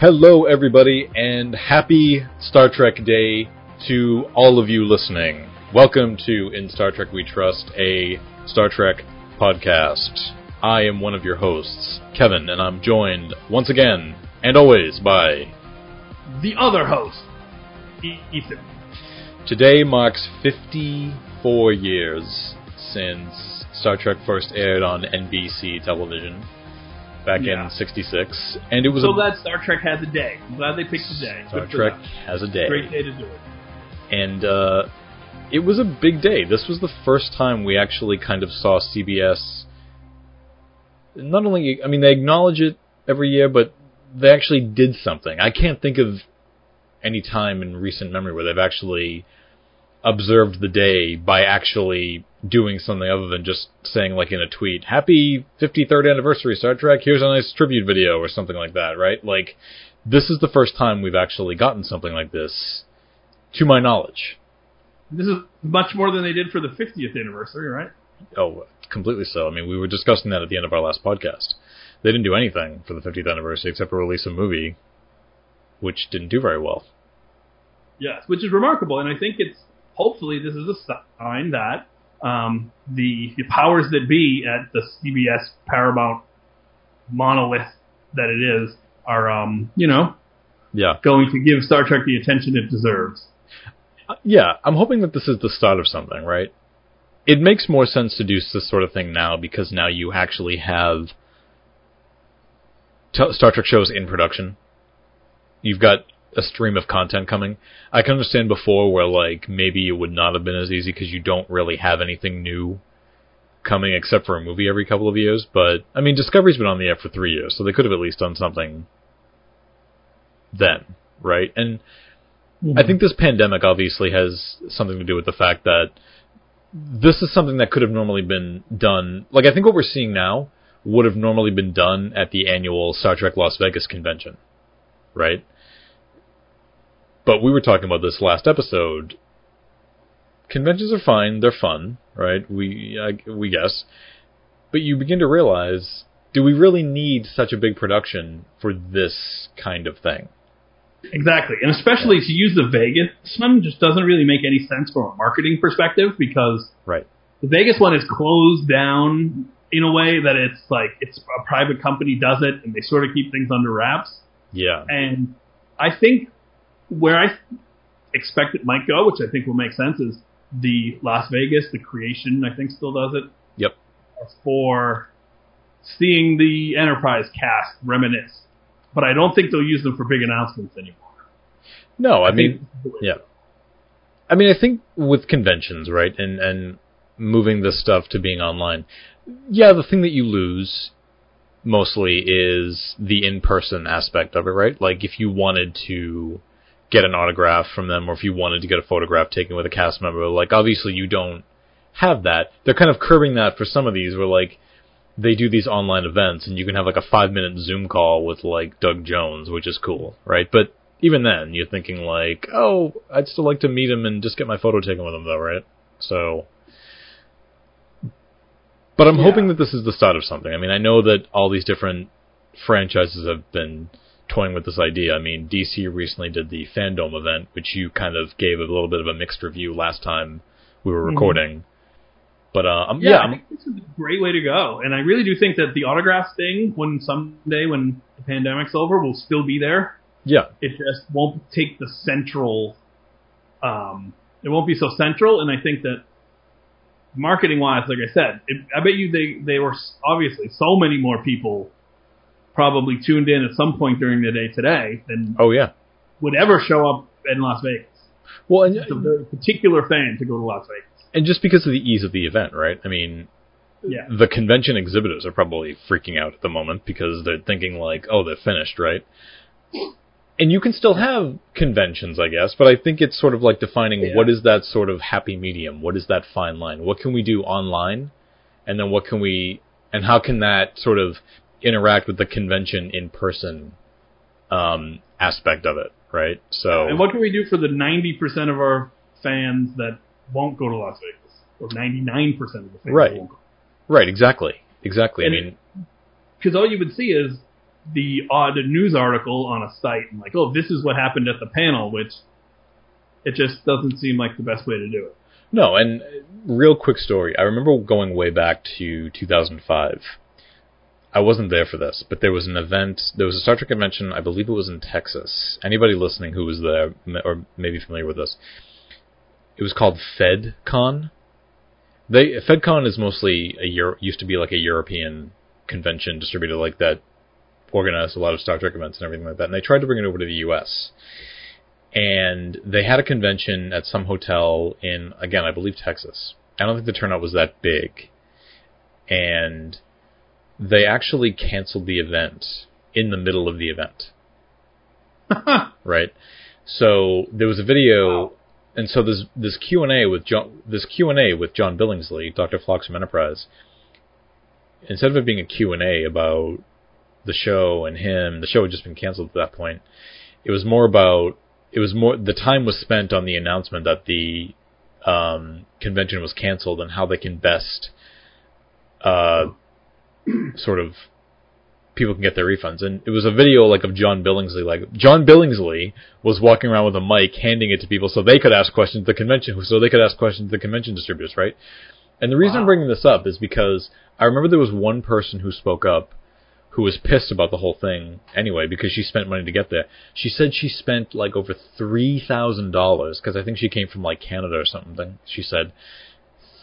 Hello, everybody, and happy Star Trek Day to all of you listening. Welcome to In Star Trek We Trust, a Star Trek podcast. I am one of your hosts, Kevin, and I'm joined once again and always by the other host, Ethan. Today marks 54 years since Star Trek first aired on NBC television back Yeah. in 66, and it was So a glad Star Trek has a day. I'm glad they picked a day. Star Good Trek has a day. Great day to do it. and uh, it was a big day. This was the first time we actually kind of saw CBS. Not only, I mean, they acknowledge it every year, but they actually did something. I can't think of any time in recent memory where they've actually observed the day by actually doing something other than just saying, like in a tweet, "Happy 53rd anniversary, Star Trek. Here's a nice tribute video" or something like that, right? Like, this is the first time we've actually gotten something like this, to my knowledge. This is much more than they did for the 50th anniversary, right? Oh, completely so. I mean, we were discussing that at the end of our last podcast. They didn't do anything for the 50th anniversary except for release a movie, which didn't do very well. Yes, which is remarkable, and I think it's hopefully this is a sign that um, the, the powers that be at the CBS Paramount monolith that it is are, um, you know, Yeah. going to give Star Trek the attention it deserves. Uh, Yeah, I'm hoping that this is the start of something, right? It makes more sense to do this sort of thing now because now you actually have t- Star Trek shows in production. You've got a stream of content coming. I can understand before where like maybe it would not have been as easy because you don't really have anything new coming except for a movie every couple of years. But I mean, Discovery's been on the air for three years, so they could have at least done something then, right? And I mm-hmm. think this pandemic obviously has something to do with the fact that this is something that could have normally been done. Like, I think what we're seeing now would have normally been done at the annual Star Trek Las Vegas convention, right? But we were talking about this last episode. Conventions are fine; they're fun, right? We I, we guess, but you begin to realize: do we really need such a big production for this kind of thing? Exactly, and especially to use the Vegas one just doesn't really make any sense from a marketing perspective because Right. the Vegas one is closed down in a way that it's like it's a private company does it and they sort of keep things under wraps. Yeah. And I think where I expect it might go, which I think will make sense, is the Las Vegas, the creation, I think still does it Yep. for seeing the Enterprise cast reminisce. But I don't think they'll use them for big announcements anymore. No, I think mean, this is the way to yeah. I mean, I think with conventions, right, and and moving this stuff to being online, yeah, the thing that you lose mostly is the in-person aspect of it, right? Like if you wanted to get an autograph from them, or if you wanted to get a photograph taken with a cast member, like obviously you don't have that. They're kind of curbing that for some of these, where like they do these online events, and you can have like a five-minute Zoom call with like Doug Jones, which is cool, right? But even then, you're thinking like, oh, I'd still like to meet him and just get my photo taken with him, though, right? So, but I'm Yeah. hoping that this is the start of something. I mean, I know that all these different franchises have been toying with this idea. I mean, DC recently did the Fandom event, which you kind of gave a little bit of a mixed review last time we were Mhm. recording. But uh, I'm, Yeah, yeah, I think this is a great way to go. And I really do think that the autographs thing, when someday when the pandemic's over, will still be there. yeah, It just won't take the central. Um, it won't be so central, and I think that marketing wise, like I said, it, I bet you they they were obviously so many more people probably tuned in at some point during the day today than oh yeah. would ever show up in Las Vegas. Well, and, It's a very particular fan to go to Las Vegas. and just because of the ease of the event, right? I mean, Yeah. the convention exhibitors are probably freaking out at the moment because they're thinking like, oh, they're finished, right? And you can still have conventions, I guess, but I think it's sort of like defining Yeah. what is that sort of happy medium? What is that fine line? What can we do online? And then what can we, and how can that sort of interact with the convention in person um, aspect of it, right? So, And what can we do for the 90% of our fans that won't go to Las Vegas? Or 99% of the fans Right. won't go. right, exactly, exactly. And I mean, Because all you would see is the odd news article on a site and like, oh, this is what happened at the panel, which it just doesn't seem like the best way to do it. No, and real quick story. I remember going way back to 2005. I wasn't there for this, but there was an event. There was a Star Trek convention. I believe it was in Texas. Anybody listening who was there or maybe familiar with this, it was called FedCon. They FedCon is mostly a Euro, used to be like a European convention distributor like that organized a lot of Star Trek events and everything like that. And they tried to bring it over to the U.S. And they had a convention at some hotel in again, I believe Texas. I don't think the turnout was that big, and they actually canceled the event in the middle of the event. right. So there was a video, Wow. and so this this Q and A with John this Q and A with John Billingsley, Dr. Phlox from Enterprise. Instead of it being a Q and A about the show and him, the show had just been canceled at that point. It was more about it was more the time was spent on the announcement that the um, convention was canceled and how they can best uh, sort of people can get their refunds. And it was a video like of John Billingsley. Like John Billingsley was walking around with a mic, handing it to people so they could ask questions to the convention, so they could ask questions to the convention distributors, right? And the reason I'm bringing this up is because I remember there was one person who spoke up who was pissed about the whole thing anyway because she spent money to get there. She said she spent like over three thousand dollars because I think she came from like Canada or something. She said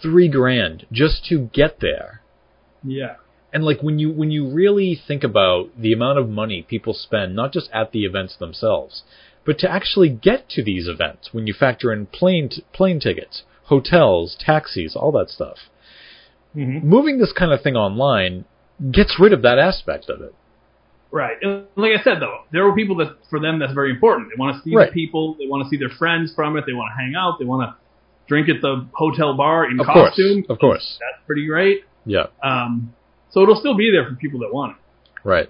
three grand just to get there. Yeah. And like when you when you really think about the amount of money people spend not just at the events themselves, but to actually get to these events when you factor in plane t- plane tickets, hotels, taxis, all that stuff. hmm Moving this kind of thing online gets rid of that aspect of it. Right. And like I said, though, there were people that for them that's very important. They want to see Right. the people. They want to see their friends from it. They want to hang out. They want to drink at the hotel bar in Of costume. course, of course. That's pretty great. Yeah, Um, so it'll still be there for people that want it. right,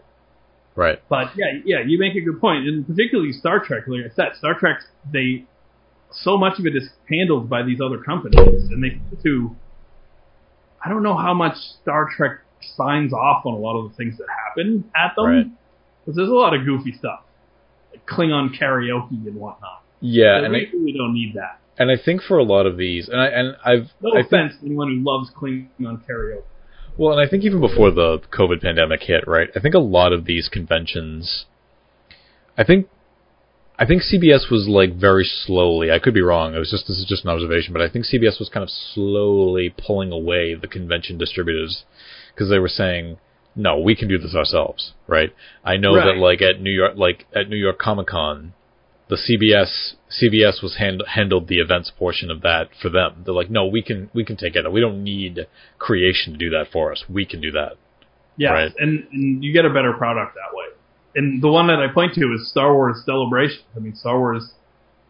right. But yeah, yeah, you make a good point, and particularly Star Trek. Like I said, Star Trek, they so much of it is handled by these other companies, and they to. I don't know how much Star Trek signs off on a lot of the things that happen at them, Right. because there's a lot of goofy stuff, like Klingon karaoke and whatnot. Yeah, So and we I, really don't need that. and I think for a lot of these, and I and I've No I think, offense to anyone who loves Klingon karaoke. Well, and I think even before the COVID pandemic hit, right? I think a lot of these conventions, I think, I think CBS was like very slowly. I could be wrong. It was just this is just an observation, but I think CBS was kind of slowly pulling away the convention distributors because they were saying, "No, we can do this ourselves." Right? I know Right. that like at New York, like at New York Comic Con, the CBS CBS was hand, handled the events portion of that for them. They're like, no, we can we can take it. We don't need creation to do that for us. We can do that. Yes, Right. and, and you get a better product that way. And the one that I point to is Star Wars Celebration. I mean, Star Wars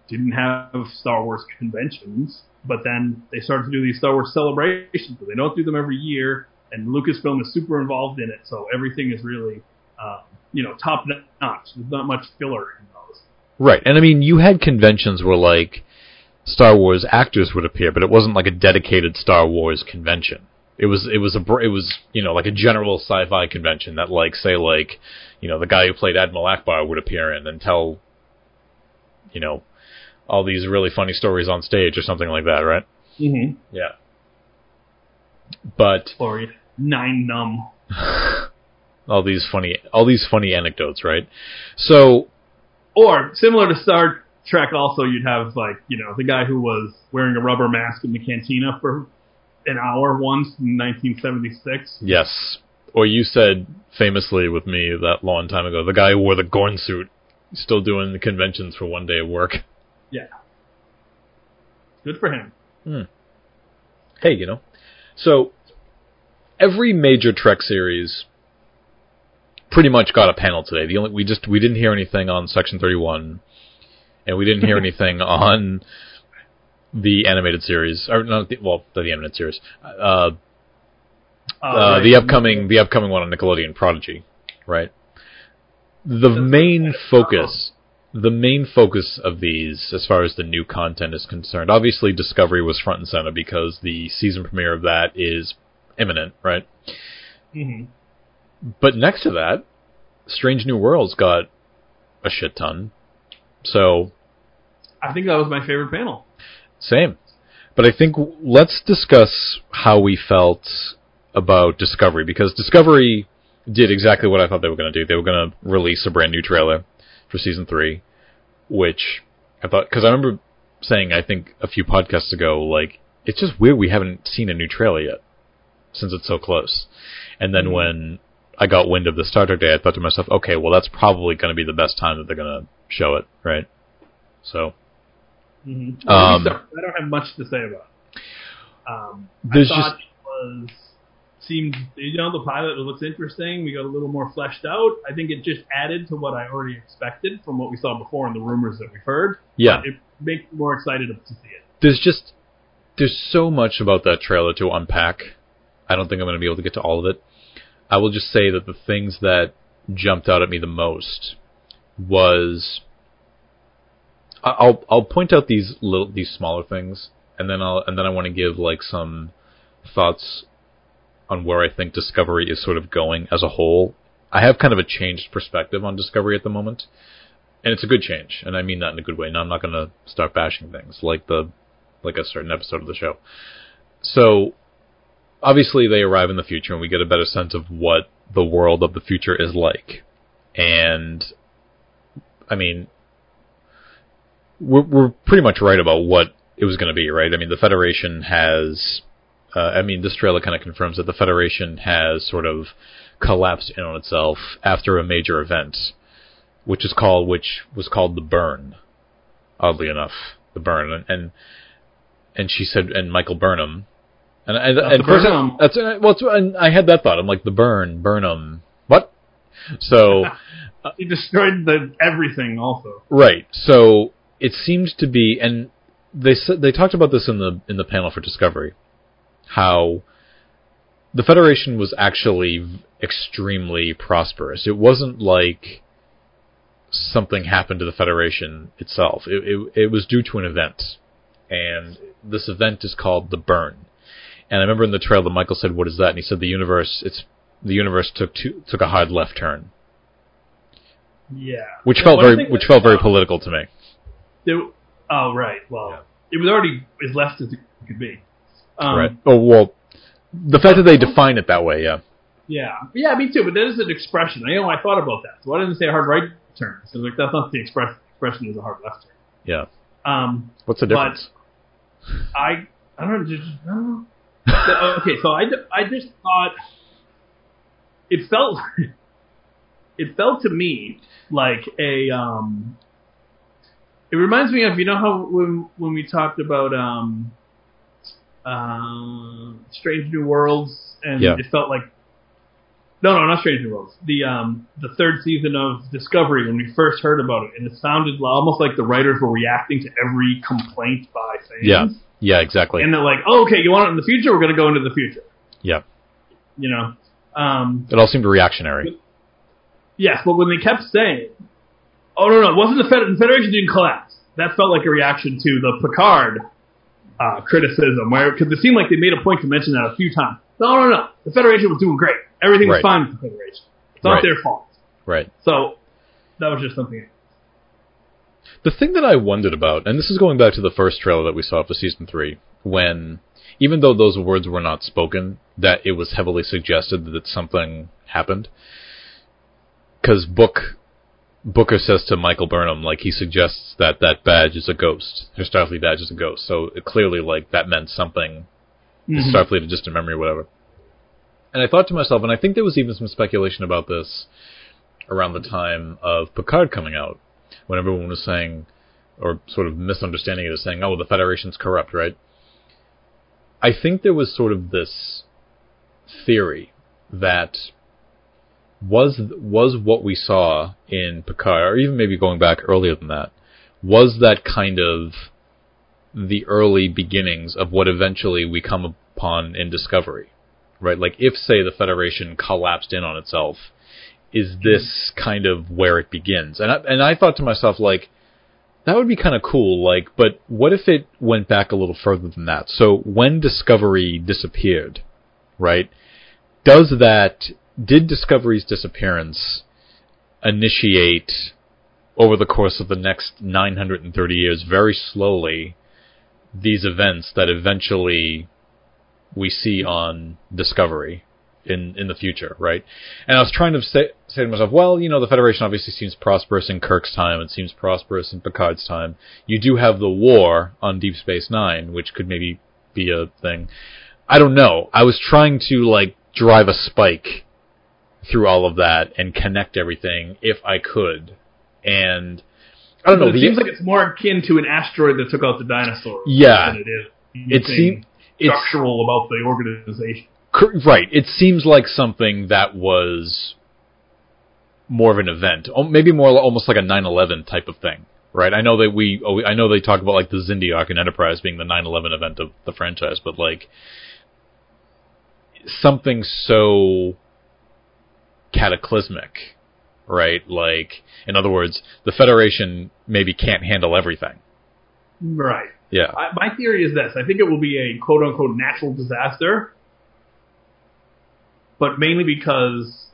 didn't have Star Wars conventions, but then they started to do these Star Wars celebrations, but they don't do them every year. And Lucasfilm is super involved in it, so everything is really, um, you know, top notch. There's not much filler in those. Right. And I mean, you had conventions where like Star Wars actors would appear, but it wasn't like a dedicated Star Wars convention. It was it was a it was you know like a general sci-fi convention that like say like you know the guy who played Admiral Ackbar would appear in and tell you know all these really funny stories on stage or something like that, right? Mm-hmm. Yeah. But Or Nien Nunb. all these funny all these funny anecdotes, right? So Or similar to Star Trek, also you'd have like you know the guy who was wearing a rubber mask in the cantina for an hour once in 1976. Yes. Or you said famously with me that long time ago, the guy who wore the Gorn suit, still doing the conventions for one day of work. Yeah, good for him. Hmm. Hey, you know. So, every major Trek series pretty much got a panel today. The only we just we didn't hear anything on Section 31, and we didn't hear anything on the animated series, or not the, well, the animated series. Uh, uh, right. the upcoming the upcoming one on Nickelodeon, Prodigy, right? The main focus, the main focus of these, as far as the new content is concerned, obviously Discovery was front and center because the season premiere of that is imminent, right? Mhm. But next to that, Strange New Worlds got a shit ton. So I think that was my favorite panel. same. But I think w- let's discuss how we felt about Discovery because Discovery did exactly what I thought they were going to do. They were going to release a brand new trailer for season three, which I thought because I remember saying I think a few podcasts ago like it's just weird we haven't seen a new trailer yet since it's so close. And then Mhm. when I got wind of the Star Trek Day, I thought to myself, okay, well that's probably going to be the best time that they're going to show it, right? So Mm-hmm. Um, I don't have much to say about. It. Um, There's I thought it was seemed you know the pilot looks interesting. We got a little more fleshed out. I think it just added to what I already expected from what we saw before and the rumors that we've heard. yeah, But it makes me more excited to see it. there's just there's so much about that trailer to unpack. I don't think I'm going to be able to get to all of it. I will just say that the things that jumped out at me the most was I'll I'll point out these little these smaller things and then I'll and then I want to give like some thoughts on where I think Discovery is sort of going as a whole. I have kind of a changed perspective on Discovery at the moment. And it's a good change, and I mean that in a good way. Now I'm not going to start bashing things like the like a certain episode of the show. So obviously they arrive in the future and we get a better sense of what the world of the future is like. And I mean we're we're pretty much right about what it was going to be, right? I mean the Federation has uh, I mean this trailer kind of confirms that the Federation has sort of collapsed in on itself after a major event which is called which was called the burn oddly enough the burn and, and and she said, and Michael Burnham, and I, and the first Burnham. that's well, it's, and I had that thought. I'm like the burn, Burnham, what? So He destroyed the everything also. right, so it seemed to be, and they they talked about this in the in the panel for Discovery, how the Federation was actually extremely prosperous. It wasn't like something happened to the Federation itself. It, it, it was due to an event, and this event is called the Burn. And I remember in the trailer, Michael said, "What is that?" And he said, "The universe. It's the universe took two, took a hard left turn, Yeah. which Yeah, felt very which felt very political to me." There, oh right. Well, it was already as left as it could be. Um, right. Oh well, the fact that they define it that way, yeah, Yeah, yeah, me too. But that is an expression. I know I thought about that. So I didn't say a hard right turn. So like that's not the express expression is a hard left turn. yeah. Um, What's the But- difference? I I don't know. Just, I don't know. So, okay, so I, I just thought it felt it felt to me like a um. It reminds me of you know how when when we talked about um, uh, Strange New Worlds and Yeah. it felt like no no not Strange New Worlds the um the third season of Discovery when we first heard about it and it sounded almost like the writers were reacting to every complaint by fans. Yeah. Yeah, exactly. And they're like, oh, okay, you want it in the future? We're going to go into the future. yeah, You know? Um, it all seemed reactionary. yes, but when they kept saying, oh, no, no, it wasn't the, Fed- the Federation didn't collapse. That felt like a reaction to the Picard uh, criticism, where because it seemed like they made a point to mention that a few times. No, no, no. The Federation was doing great. Everything was Right. fine with the Federation. It's not Right. their fault. Right. So that was just something. The thing that I wondered about, and this is going back to the first trailer that we saw for season three, when even though those words were not spoken, that it was heavily suggested that something happened. Because Book Booker says to Michael Burnham, like he suggests that that badge is a ghost. Her Starfleet badge is a ghost. So it clearly, like that meant something Mhm. Starfleet a distant memory or whatever. And I thought to myself, and I think there was even some speculation about this around the time of Picard coming out, when everyone was saying, or sort of misunderstanding it as saying, oh, the Federation's corrupt, right? I think there was sort of this theory that was was what we saw in Picard, or even maybe going back earlier than that, was that kind of the early beginnings of what eventually we come upon in Discovery, right? Like if, say, the Federation collapsed in on itself, is this kind of where it begins? And I, and I thought to myself, like, that would be kind of cool, like, but what if it went back a little further than that? So when Discovery disappeared, right? Does that did Discovery's disappearance initiate over the course of the next 930 years very slowly these events that eventually we see on Discovery in in the future, right? And I was trying to say, say to myself, well, you know, the Federation obviously seems prosperous in Kirk's time, it seems prosperous in Picard's time. You do have the war on Deep Space Nine, which could maybe be a thing. I don't know. I was trying to like drive a spike through all of that and connect everything if I could. And I don't know. It the- seems like it's more akin to an asteroid that took out the dinosaurs. Yeah. Than it is. it seems structural about the organization. Right. It seems like something that was more of an event, Oh, maybe more almost like a 9/11 type of thing. Right. I know that we, oh, I know they talk about like the Xindi attack and Enterprise being the 9/11 event of the franchise, but like something so cataclysmic, right? Like, in other words, the Federation maybe can't handle everything. Right. Yeah. I, my theory is this: I think it will be a quote unquote natural disaster, but mainly because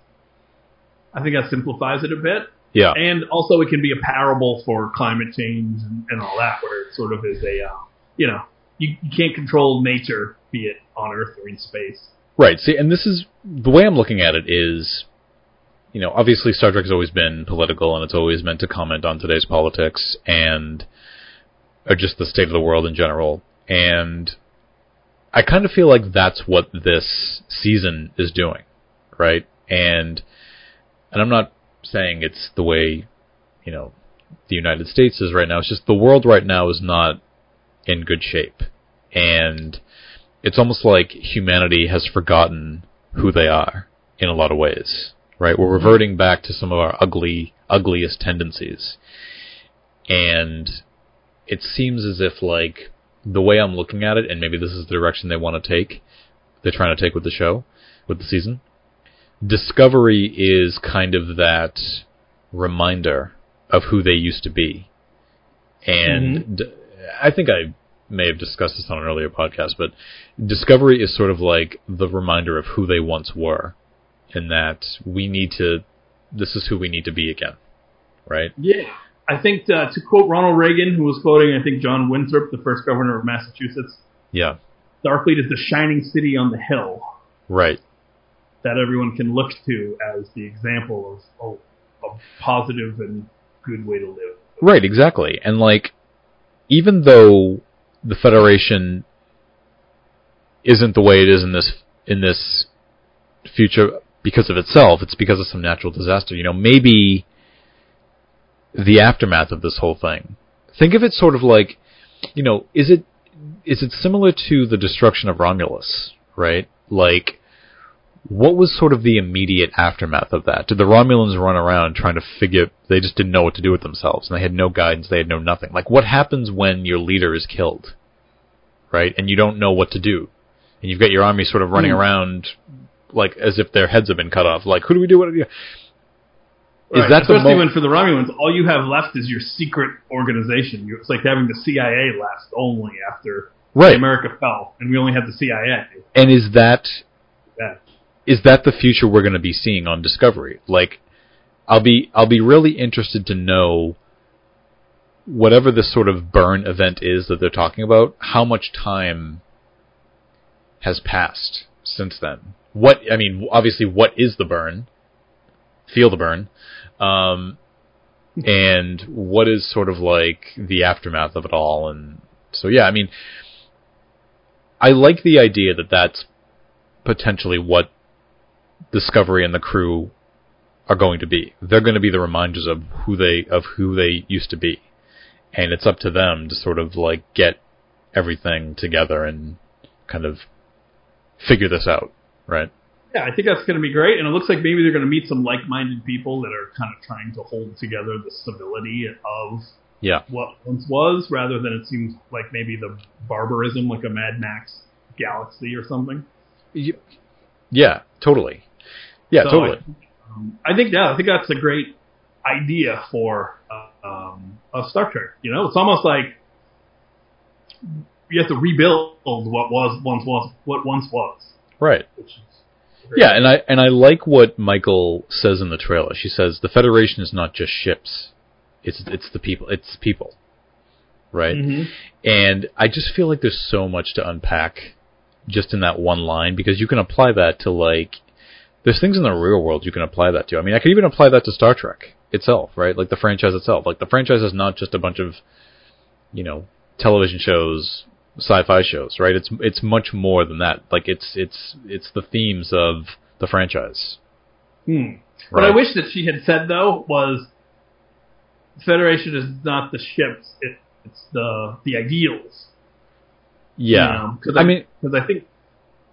I think that simplifies it a bit, Yeah. and also it can be a parable for climate change and, and all that, where it sort of is a, uh, you know, you, you can't control nature, be it on Earth or in space. Right. See, and this is the way I'm looking at it is, you know, obviously Star Trek has always been political and it's always meant to comment on today's politics and or just the state of the world in general. And I kind of feel like that's what this season is doing, right? And and I'm not saying it's the way, you know, the United States is right now. It's just the world right now is not in good shape. And it's almost like humanity has forgotten who they are in a lot of ways, right? We're reverting back to some of our ugly, ugliest tendencies. And it seems as if like the way I'm looking at it, and maybe this is the direction they want to take, they're trying to take with the show, with the season. Discovery is kind of that reminder of who they used to be. And mm-hmm. d- I think I may have discussed this on an earlier podcast, but Discovery is sort of like the reminder of who they once were, and that we need to, this is who we need to be again, right? Yeah. I think uh, to quote Ronald Reagan, who was quoting, I think John Winthrop, the first governor of Massachusetts, Yeah, Starfleet is the shining city on the hill right. that everyone can look to as the example of a, a positive and good way to live. Right, exactly. And like, even though the Federation isn't the way it is in this in this future because of itself, it's because of some natural disaster. You know, maybe the aftermath of this whole thing. Think of it sort of like, you know, is it is it similar to the destruction of Romulus, right? Like what was sort of the immediate aftermath of that? Did the Romulans run around trying to figure they just didn't know what to do with themselves and they had no guidance, they had no nothing. Like what happens when your leader is killed? Right? And you don't know what to do. And you've got your army sort of running Hmm. around like as if their heads have been cut off. Like who do we do what do we do? Is Right. that the Especially mo- when for the Romulans, all you have left is your secret organization. It's like having the CIA last only after right? America fell, and we only had the CIA. And is that Yeah. is that the future we're going to be seeing on Discovery? Like, I'll be I'll be really interested to know whatever this sort of burn event is that they're talking about. How much time has passed since then? What I mean, obviously, what is the burn? Feel the burn, um, and what is sort of like the aftermath of it all? And so, yeah, I mean, I like the idea that that's potentially what Discovery and the crew are going to be. They're going to be the reminders of who they of who they used to be, and it's up to them to sort of like get everything together and kind of figure this out, right? Yeah, I think that's going to be great, and it looks like maybe they're going to meet some like-minded people that are kind of trying to hold together the stability of Yeah, what once was, rather than it seems like maybe the barbarism, like a Mad Max galaxy or something. Y- yeah, totally. Yeah, So totally. Um, I think yeah, I think that's a great idea for uh, um, a Star Trek. You know, it's almost like you have to rebuild what was once was what once was. Right. Which is, Yeah, and I and I like what Michael says in the trailer. She says the Federation is not just ships; it's it's the people. It's people, right? Mhm. And I just feel like there's so much to unpack just in that one line because you can apply that to like there's things in the real world you can apply that to. I mean, I could even apply that to Star Trek itself, right? Like the franchise itself. Like the franchise is not just a bunch of you know television shows, sci-fi shows, right? It's it's much more than that. Like it's it's it's the themes of the franchise. Hmm. What I wish that she had said though was, Federation is not the ships; it, it's the the ideals. Yeah. because I mean, because I think,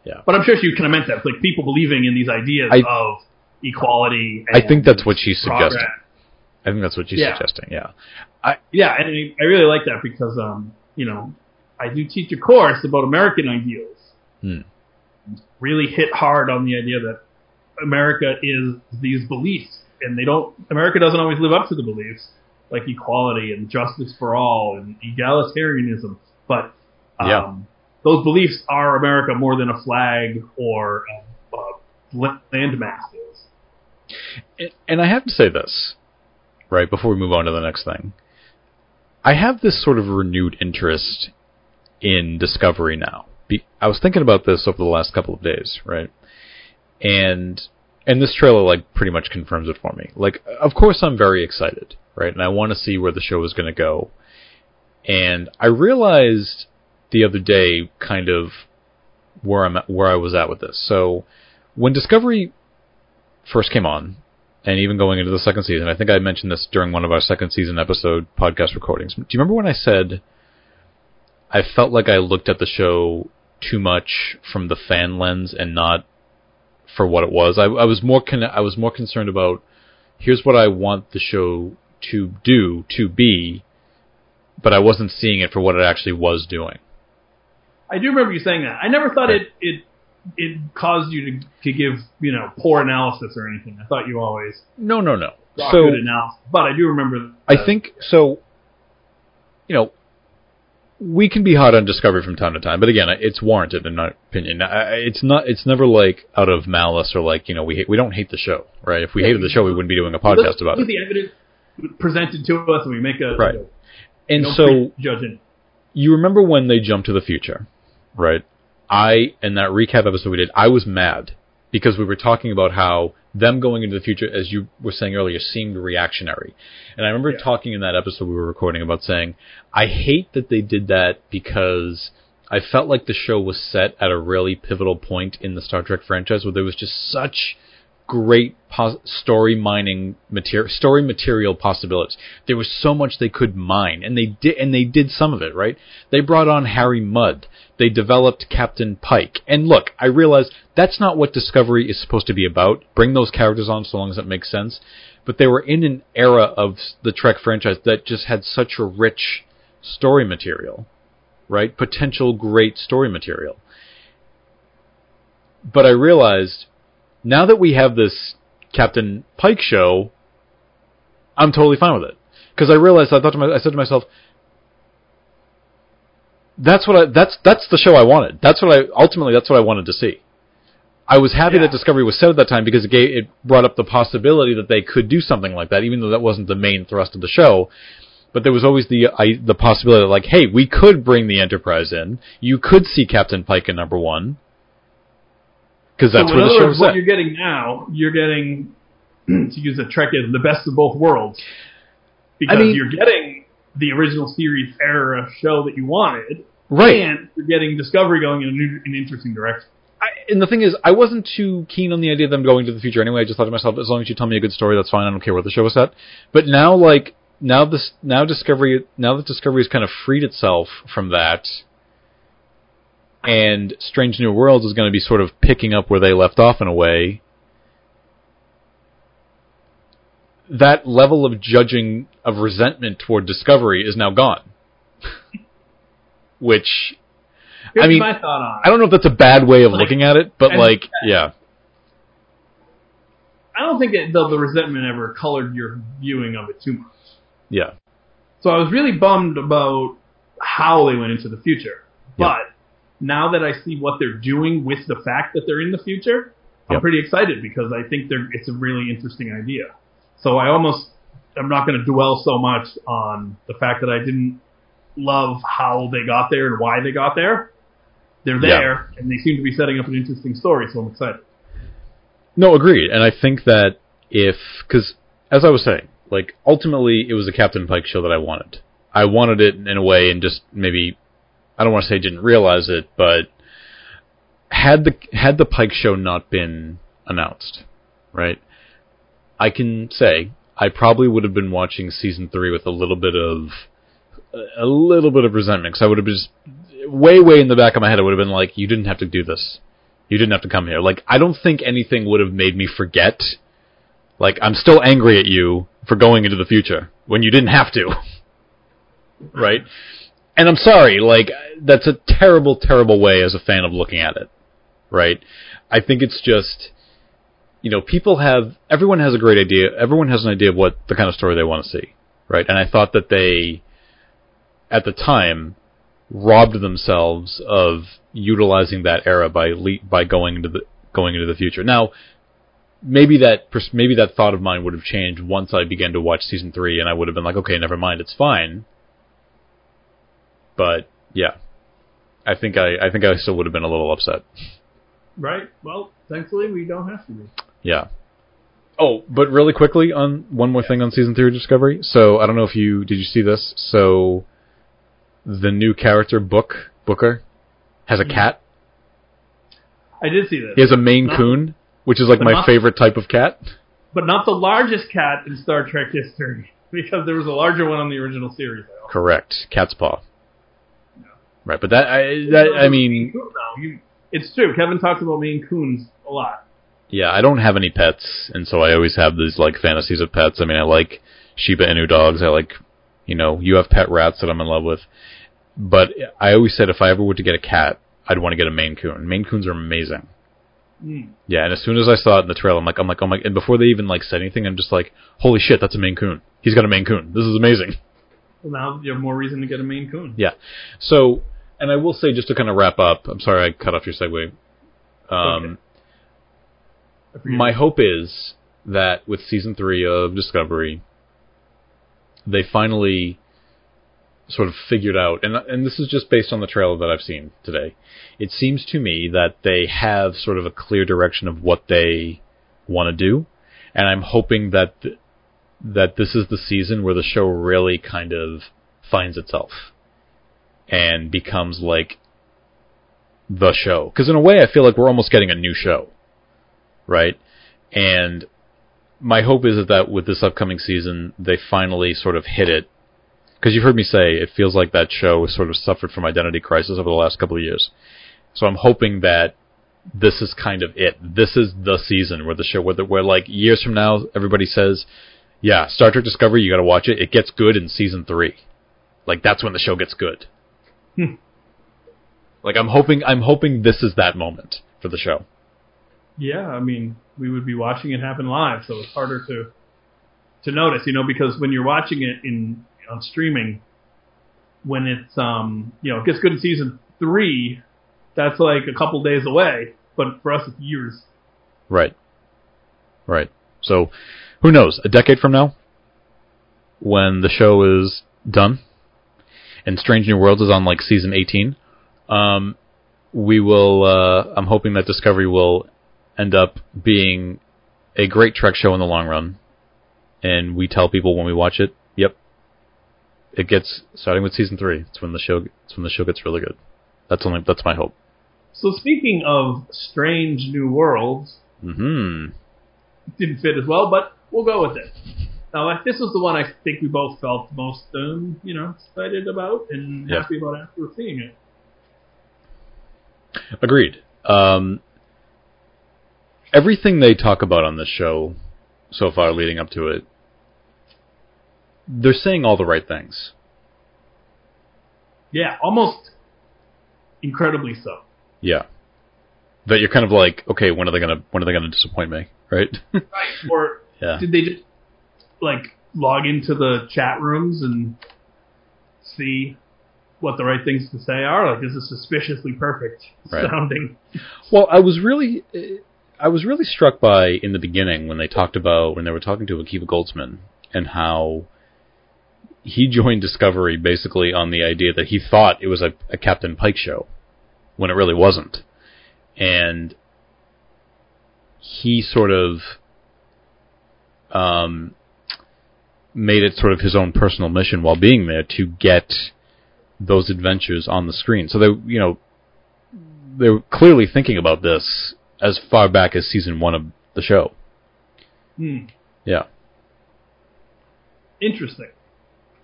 Yeah. But I'm sure she kind of meant that, like people believing in these ideas I- of equality. I think that's what she's progress. suggesting. I think that's what she's Yeah. suggesting. Yeah. Yeah, and I- I really like that because, um, you know, I do teach a course about American ideals. Hmm. Really hit hard on the idea that America is these beliefs, and they don't. America doesn't always live up to the beliefs, like equality and justice for all and egalitarianism. But um, Yeah. those beliefs are America more than a flag or a, a landmass is. And- And I have to say this, right, before we move on to the next thing. I have this sort of renewed interest in Discovery now. Be- I was thinking about this over the last couple of days, right? And and this trailer like pretty much confirms it for me. Like of course I'm very excited, right? And I want to see where the show is going to go. And I realized the other day kind of where I'm at, where I was at with this. So when Discovery first came on, and even going into the second season, I think I mentioned this during one of our second season episode podcast recordings. Do you remember when I said I felt like I looked at the show too much from the fan lens and not for what it was? I, I was more con- I was more concerned about here's what I want the show to do to be, but I wasn't seeing it for what it actually was doing. I do remember you saying that. I never thought Right. it it it caused you to to give you know poor analysis or anything. I thought you always No, no, no. So good analysis. But I do remember. I think so. You know, we can be hot on Discovery from time to time, but again, it's warranted in my opinion. It's not. It's never like out of malice or like you know we hate, we don't hate the show, right? If we hated the show, we wouldn't be doing a podcast about it. the evidence presented to us, and we make a Right. You know, And so judging. you remember when they jumped to the future, right? I in that recap episode we did, I was mad because we were talking about how them going into the future, as you were saying earlier, seemed reactionary. And I remember Yeah. talking in that episode we were recording about saying, I hate that they did that because I felt like the show was set at a really pivotal point in the Star Trek franchise where there was just such great pos- story mining material, story material possibilities. There was so much they could mine, and they did, and they did some of it. Right? They brought on Harry Mudd. They developed Captain Pike. And look, I realize that's not what Discovery is supposed to be about. Bring those characters on so long as it makes sense. But they were in an era of the Trek franchise that just had such a rich story material, right? Potential great story material. But I realized now that we have this Captain Pike show, I'm totally fine with it because I realized I thought to my, I said to myself, that's what I that's that's the show I wanted. That's what I ultimately that's what I wanted to see. I was happy Yeah. that Discovery was set at that time because it gave, it brought up the possibility that they could do something like that, even though that wasn't the main thrust of the show. But there was always the I, the possibility that like, hey, we could bring the Enterprise in. You could see Captain Pike in number one because that's so where in the show was what you're getting now, you're getting to use a Trekism, the best of both worlds, because mean- you're getting the original series era show that you wanted, Right. and you're getting Discovery going in a new, an interesting direction. I, and the thing is, I wasn't too keen on the idea of them going to the future anyway. I just thought to myself, as long as you tell me a good story, that's fine. I don't care where the show is at. But now, like now this now Discovery now that Discovery has kind of freed itself from that, and Strange New Worlds is going to be sort of picking up where they left off in a way. That level of judging of resentment toward Discovery is now gone. Which Here's I mean, my thought on. I don't know if that's a bad way of Like, looking at it, but and- like, yeah, I don't think that the, the resentment ever colored your viewing of it too much. yeah, So I was really bummed about how they went into the future. Yeah. Now that I see what they're doing with the fact that they're in the future, I'm Yep. pretty excited because I think they're, it's a really interesting idea. So I almost, I'm not going to dwell so much on the fact that I didn't love how they got there and why they got there. They're Yeah. there, and they seem to be setting up an interesting story, so I'm excited. No, agreed. And I think that if, because as I was saying, like ultimately it was a Captain Pike show that I wanted. I wanted it in a way, and just maybe I don't want to say didn't realize it, but had the had the Pike show not been announced, right? I can say I probably would have been watching season three with a little bit of a little bit of resentment because I would have just way way in the back of my head I would have been like, you didn't have to do this. You didn't have to come here. Like I don't think anything would have made me forget. Like I'm still angry at you for going into the future when you didn't have to. right? And I'm sorry, like that's a terrible terrible way as a fan of looking at it. Right? I think it's just you know, people have everyone has a great idea. Everyone has an idea of what the kind of story they want to see, right? And I thought that they at the time robbed themselves of utilizing that era by le- by going into the going into the future. Now, maybe that pers- maybe that thought of mine would have changed once I began to watch season three, and I would have been like, okay, never mind, it's fine. But yeah, I think I I think I still would have been a little upset. Right? Well, thankfully we don't have to be. Yeah. Oh, but really quickly on one more thing on season three of Discovery. So I don't know if you did you see this. So the new character Book Booker has a Mhm. cat. I did see this. He has a Maine Not- Coon, which is like my not- favorite type of cat. but not the largest cat in Star Trek history, because there was a larger one on the original series. Correct, Catspaw. Right, but that I that I mean, it's true. Kevin talks about Maine Coons a lot. yeah, I don't have any pets, and so I always have these like fantasies of pets. I mean, I like Shiba Inu dogs. I like, you know, you have pet rats that I'm in love with. But I always said if I ever were to get a cat, I'd want to get a Maine Coon. Maine Coons are amazing. Mm. Yeah, and as soon as I saw it in the trailer, I'm like, I'm like, oh my! And before they even like said anything, I'm just like, holy shit, that's a Maine Coon. He's got a Maine Coon. This is amazing. Well, now you have more reason to get a Maine Coon. Yeah. So, and I will say, just to kind of wrap up, I'm sorry I cut off your segue. Um, Okay. My hope is that with season three of Discovery, they finally sort of figured out, and and this is just based on the trailer that I've seen today. It seems to me that they have sort of a clear direction of what they want to do, and I'm hoping that th- that this is the season where the show really kind of finds itself and becomes like the show. Because in a way, I feel like we're almost getting a new show, right? And my hope is that with this upcoming season, they finally sort of hit it. Because you've heard me say it feels like that show has sort of suffered from identity crisis over the last couple of years. So I'm hoping that this is kind of it. This is the season where the show, where, the, where like years from now, everybody says, "Yeah, Star Trek Discovery, you got to watch it. It gets good in season three. Like that's when the show gets good." Hmm. Like I'm hoping, I'm hoping this is that moment for the show. Yeah, I mean, we would be watching it happen live, so it's harder to to notice, you know, because when you're watching it in on streaming, when it's um, you know, it gets good in season three, that's like a couple days away, but for us, it's years. Right. Right. So, who knows? A decade from now, when the show is done, and Strange New Worlds is on like season 18, um, we will. Uh, I'm hoping that Discovery will end up being a great Trek show in the long run, and we tell people when we watch it, "Yep, it gets starting with season three. It's when the show. It's when the show gets really good." That's only. That's my hope. So speaking of strange new worlds, Hmm. didn't fit as well, but we'll go with it. Now, like, this was the one I think we both felt most, um, you know, excited about and Yeah. happy about after seeing it. Agreed. Um, everything they talk about on this show so far, leading up to it, they're saying all the right things. Yeah, almost incredibly so. Yeah. That you're kind of like, okay, when are they gonna when are they gonna disappoint me, right? Or yeah. did they just like log into the chat rooms and see what the right things to say are? Like, this is suspiciously perfect Right. sounding. Well, I was really, I was really struck by in the beginning when they talked about when they were talking to Akiva Goldsman and how he joined Discovery basically on the idea that he thought it was a, a Captain Pike show when it really wasn't, and he sort of um, made it sort of his own personal mission while being there to get those adventures on the screen. So they, you know, they were clearly thinking about this as far back as season one of the show. Hmm. Yeah. Interesting.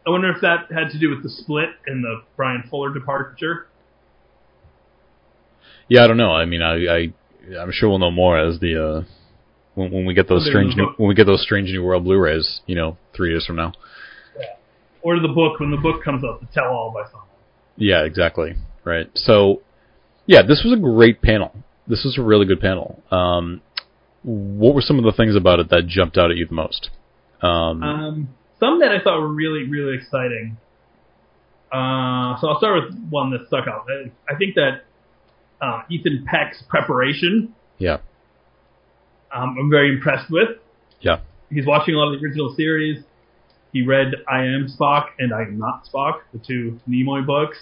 I wonder if that had to do with the split and the Bryan Fuller departure. Yeah, I don't know. I mean, I, I I'm sure we'll know more as the uh, when, when we get those strange new, when we get those strange new world Blu-rays. You know, three years from now. Or the book when the book comes out, the tell all by someone. Yeah, exactly. Right. So, yeah, this was a great panel. This was a really good panel. Um, what were some of the things about it that jumped out at you the most? Um, Um, some that I thought were really, really exciting. Uh, so I'll start with one that stuck out. I, I think that uh, Ethan Peck's preparation, yeah, um, I'm very impressed with. yeah, He's watching a lot of the original series. He read I Am Spock and I Am Not Spock, the two Nimoy books.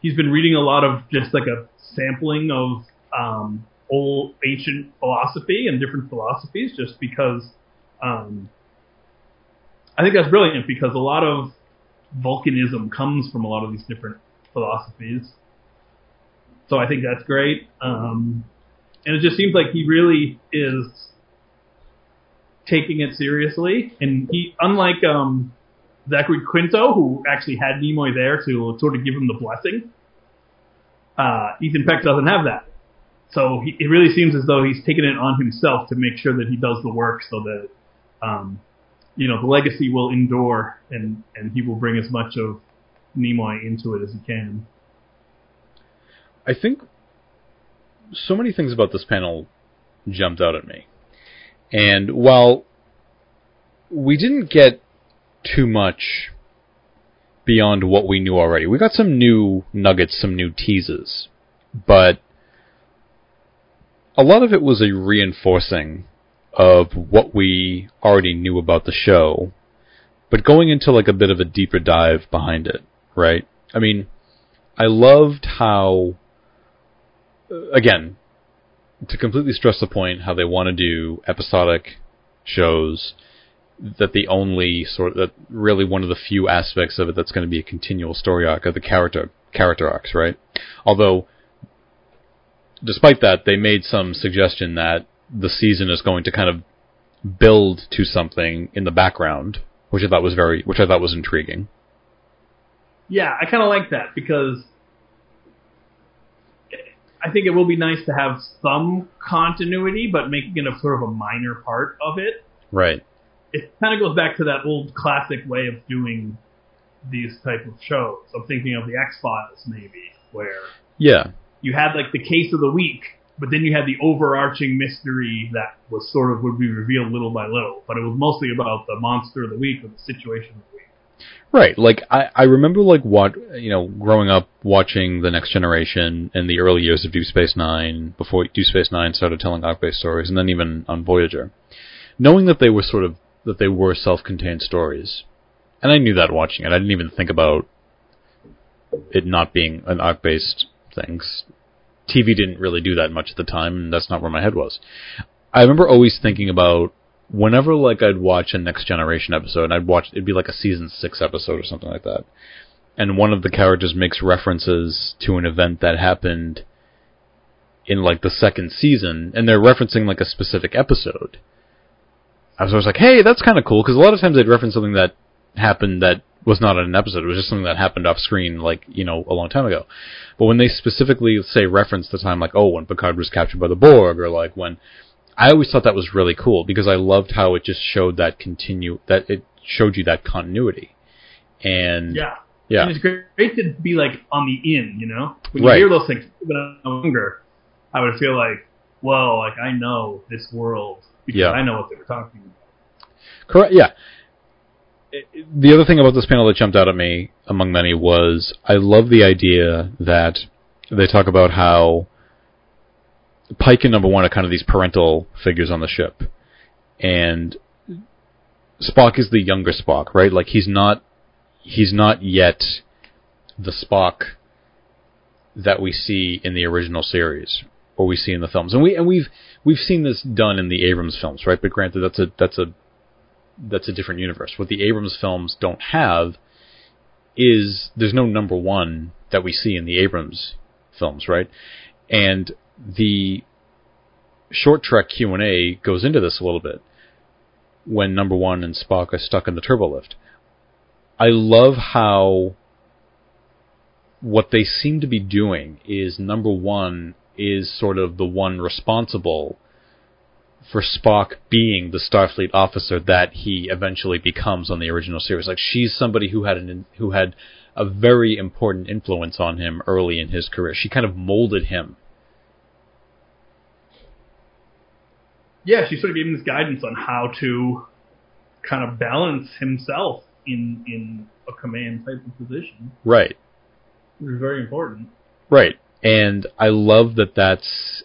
He's been reading a lot of just like a sampling of um, old ancient philosophy and different philosophies, just because um, I think that's brilliant because a lot of Vulcanism comes from a lot of these different philosophies. So I think that's great. Um, and it just seems like he really is taking it seriously. And he, unlike um, Zachary Quinto, who actually had Nimoy there to sort of give him the blessing, uh, Ethan Peck doesn't have that. So he, it really seems as though he's taken it on himself to make sure that he does the work so that, um, you know, the legacy will endure and, and he will bring as much of Nimoy into it as he can. I think so many things about this panel jumped out at me. And while we didn't get too much beyond what we knew already, we got some new nuggets, some new teases, but a lot of it was a reinforcing of what we already knew about the show, but going into like a bit of a deeper dive behind it, right? I mean, I loved how again, to completely stress the point, how they want to do episodic shows, that the only sort that really one of the few aspects of it that's going to be a continual story arc are the character character arcs, right? Although, despite that, they made some suggestion that the season is going to kind of build to something in the background, which I thought was very, which I thought was intriguing. Yeah, I kind of like that because I think it will be nice to have some continuity, but making it a sort of a minor part of it. Right. It kind of goes back to that old classic way of doing these type of shows. I'm thinking of the X Files, maybe, where Yeah. you had like the case of the week, but then you had the overarching mystery that was sort of would be revealed little by little, but it was mostly about the monster of the week or the situation of. Right. Like I, I remember like what you know, growing up watching the Next Generation in the early years of Deep Space Nine, before Deep Space Nine started telling arc-based stories, and then even on Voyager, knowing that they were sort of that they were self-contained stories, and I knew that watching it. I didn't even think about it not being an arc-based thing. TV didn't really do that much at the time, and that's not where my head was. I remember always thinking about whenever like I'd watch a Next Generation episode, and I'd watch it'd be like a season six episode or something like that, and one of the characters makes references to an event that happened in like the second season, and they're referencing like a specific episode. I was always like, hey, that's kind of cool because a lot of times they'd reference something that happened that was not in an episode. It was just something that happened off screen, like you know, a long time ago. But when they specifically say reference the time, like oh, when Picard was captured by the Borg, or like when I always thought that was really cool because I loved how it just showed that continue that it showed you that continuity. And Yeah. yeah, And it's great, great to be like on the in, you know? When you Right. hear those things, when I'm younger, I would feel like, well, like I know this world because Yeah. I know what they were talking about. Correct. Yeah. The other thing about this panel that jumped out at me, among many, was I love the idea that they talk about how Pike and Number One are kind of these parental figures on the ship, and Spock is the younger Spock, right? Like he's not he's not yet the Spock that we see in the original series or we see in the films. And we and we've we've seen this done in the Abrams films, right? But granted that's a that's a that's a different universe. What the Abrams films don't have is there's no number 1 that we see in the Abrams films, right? And the short trek Q&A goes into this a little bit when number 1 and Spock are stuck in the turbo lift. I love how what they seem to be doing is number 1 is sort of the one responsible for Spock being the Starfleet officer that he eventually becomes on the original series. Like she's somebody who had an who had a very important influence on him early in his career. She kind of molded him. Yeah, she sort of gave him this guidance on how to kind of balance himself in in a command type of position. Right. Which is very important. Right. And I love that that's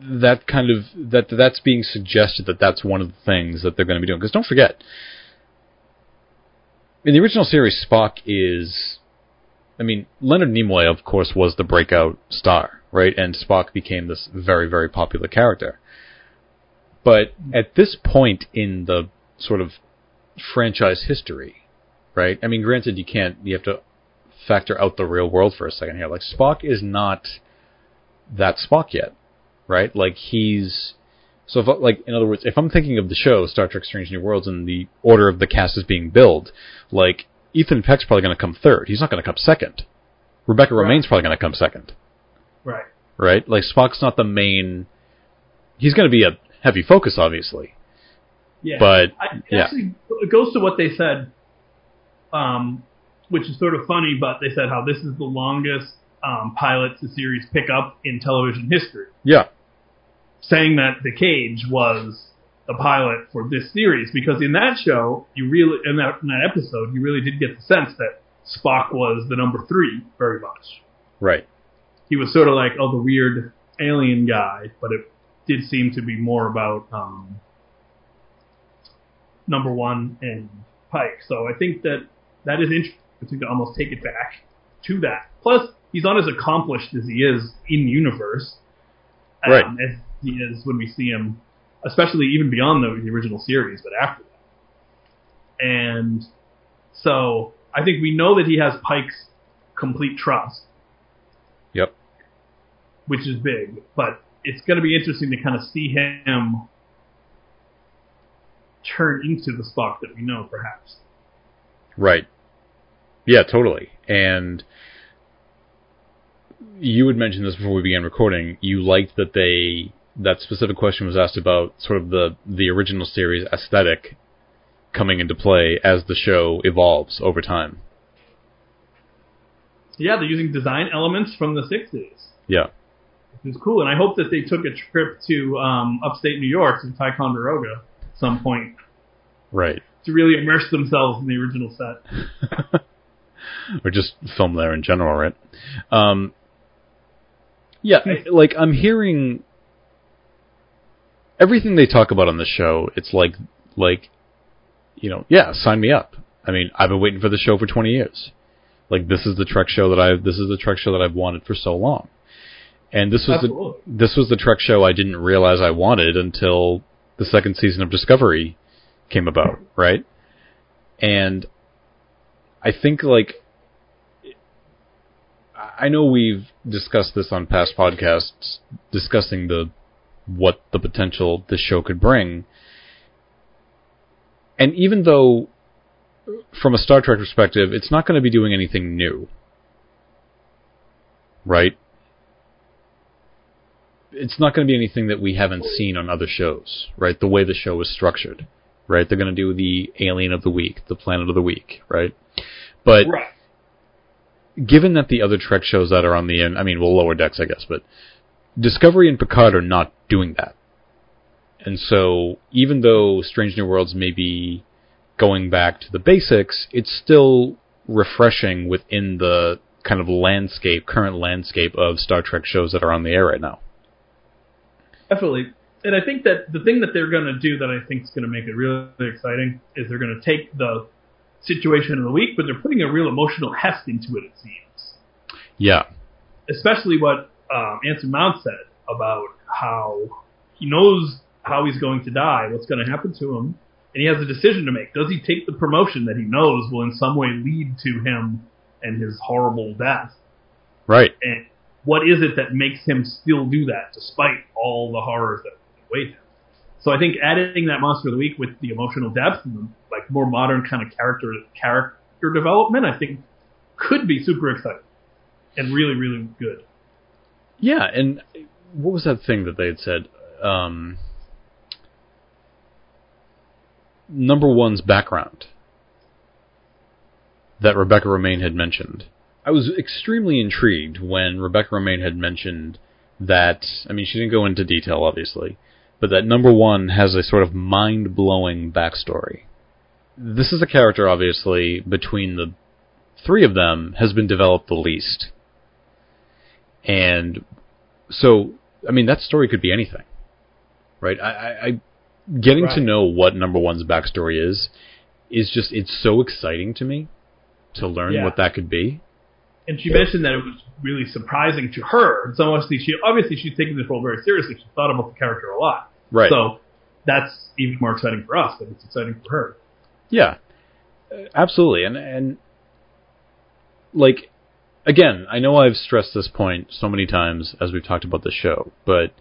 that kind of that that's being suggested that that's one of the things that they're going to be doing because don't forget in the original series Spock is I mean Leonard Nimoy of course was the breakout star right and Spock became this very very popular character but at this point in the sort of franchise history right I mean granted you can't you have to factor out the real world for a second here like Spock is not that Spock yet right? Like he's so if like in other words, if I'm thinking of the show Star Trek: Strange New Worlds and the order of the cast is being billed, like Ethan Peck's probably going to come third. He's not going to come second. Rebecca right. Romijn's probably going to come second. Right. Right. Like Spock's not the main. He's going to be a heavy focus, obviously. Yeah. But I, yeah. actually, it goes to what they said, um, which is sort of funny. But they said how this is the longest um, pilot to series pickup in television history. Yeah saying that the cage was the pilot for this series because in that show you really in that, in that episode you really did get the sense that Spock was the number three very much. Right. He was sort of like oh the weird alien guy, but it did seem to be more about um, number one and Pike. So I think that that is interesting to almost take it back to that. Plus, he's not as accomplished as he is in universe. Um, right. As he is when we see him, especially even beyond the, the original series, but after that. And so I think we know that he has Pike's complete trust. Yep. Which is big, but it's going to be interesting to kind of see him turn into the Spock that we know, perhaps. Right. Yeah, totally. And you had mentioned this before we began recording. You liked that they that specific question was asked about sort of the the original series aesthetic coming into play as the show evolves over time. Yeah, they're using design elements from the '60s. Yeah, which is cool, and I hope that they took a trip to um, upstate New York to Ticonderoga at some point. Right. To really immerse themselves in the original set. or just film there in general, right? Um, yeah, like I'm hearing everything they talk about on the show, it's like like you know, yeah, sign me up. I mean, I've been waiting for the show for 20 years. Like this is the Trek show that I this is the Trek show that I've wanted for so long. And this was Absolutely. the this was the Trek show I didn't realize I wanted until the second season of Discovery came about, right? And I think like I know we've discussed this on past podcasts discussing the what the potential this show could bring. And even though, from a Star Trek perspective, it's not going to be doing anything new, right? It's not going to be anything that we haven't seen on other shows, right? The way the show is structured, right? They're going to do the Alien of the Week, the Planet of the Week, right? But right. given that the other Trek shows that are on the end, I mean, well, Lower Decks, I guess, but Discovery and Picard are not doing that. And so, even though Strange New Worlds may be going back to the basics, it's still refreshing within the kind of landscape, current landscape of Star Trek shows that are on the air right now. Definitely. And I think that the thing that they're going to do that I think is going to make it really exciting is they're going to take the situation of the week, but they're putting a real emotional heft into it, it seems. Yeah. Especially what um, Anson Mount said about how he knows how he's going to die, what's going to happen to him, and he has a decision to make. Does he take the promotion that he knows will in some way lead to him and his horrible death? Right. And what is it that makes him still do that despite all the horrors that await him? So I think adding that monster of the week with the emotional depth and like more modern kind of character character development, I think could be super exciting and really really good. Yeah, and what was that thing that they had said? Um, number one's background that Rebecca Romijn had mentioned. I was extremely intrigued when Rebecca Romijn had mentioned that. I mean, she didn't go into detail, obviously, but that number one has a sort of mind blowing backstory. This is a character, obviously, between the three of them, has been developed the least. And so, I mean, that story could be anything, right? I, I, I getting right. to know what number one's backstory is is just it's so exciting to me to learn yeah. what that could be. And she mentioned that it was really surprising to her. And so obviously she obviously she's taking this role very seriously. She thought about the character a lot. Right. So that's even more exciting for us, but it's exciting for her. Yeah. Absolutely. And and like again, I know I've stressed this point so many times as we've talked about the show, but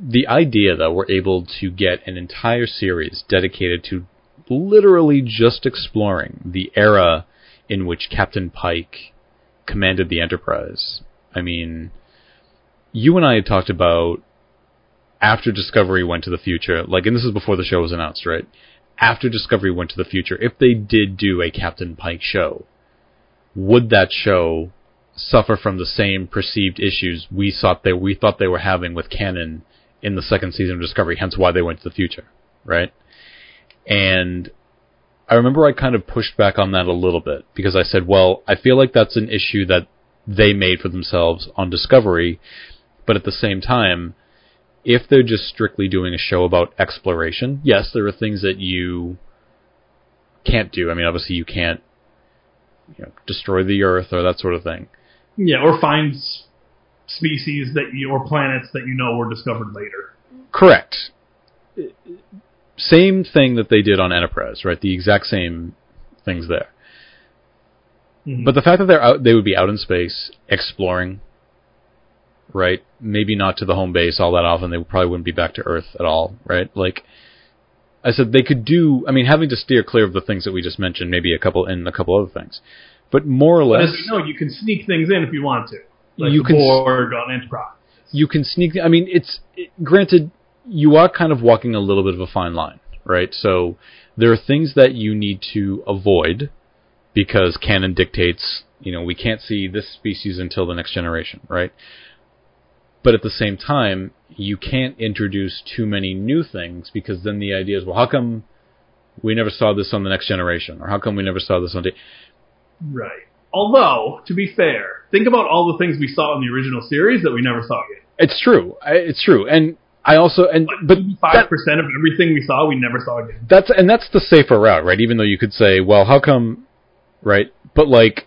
the idea that we're able to get an entire series dedicated to literally just exploring the era in which Captain Pike commanded the Enterprise. I mean, you and I had talked about after Discovery went to the future, like, and this is before the show was announced, right? After Discovery went to the future, if they did do a Captain Pike show, would that show suffer from the same perceived issues we thought they we thought they were having with canon in the second season of Discovery, hence why they went to the future, right? And I remember I kind of pushed back on that a little bit because I said, well, I feel like that's an issue that they made for themselves on Discovery, but at the same time, if they're just strictly doing a show about exploration, yes, there are things that you can't do. I mean, obviously you can't you know, destroy the Earth or that sort of thing. Yeah, or find species that you, or planets that you know were discovered later. Correct. Same thing that they did on Enterprise, right? The exact same things there. Mm-hmm. But the fact that they're out, they would be out in space exploring, right? Maybe not to the home base all that often. They probably wouldn't be back to Earth at all, right? Like I said, they could do. I mean, having to steer clear of the things that we just mentioned, maybe a couple and a couple other things, but more or less. But as you know, you can sneak things in if you want to like you can Borg on Enterprise. You can sneak. I mean, it's it, granted you are kind of walking a little bit of a fine line, right? So there are things that you need to avoid because canon dictates. You know, we can't see this species until the next generation, right? But at the same time, you can't introduce too many new things because then the idea is, well, how come we never saw this on the next generation, or how come we never saw this on? T-? Right. Although, to be fair, think about all the things we saw in the original series that we never saw again. It's true. It's true. And I also and but five percent of everything we saw we never saw again. That's and that's the safer route, right? Even though you could say, well, how come, right? But like,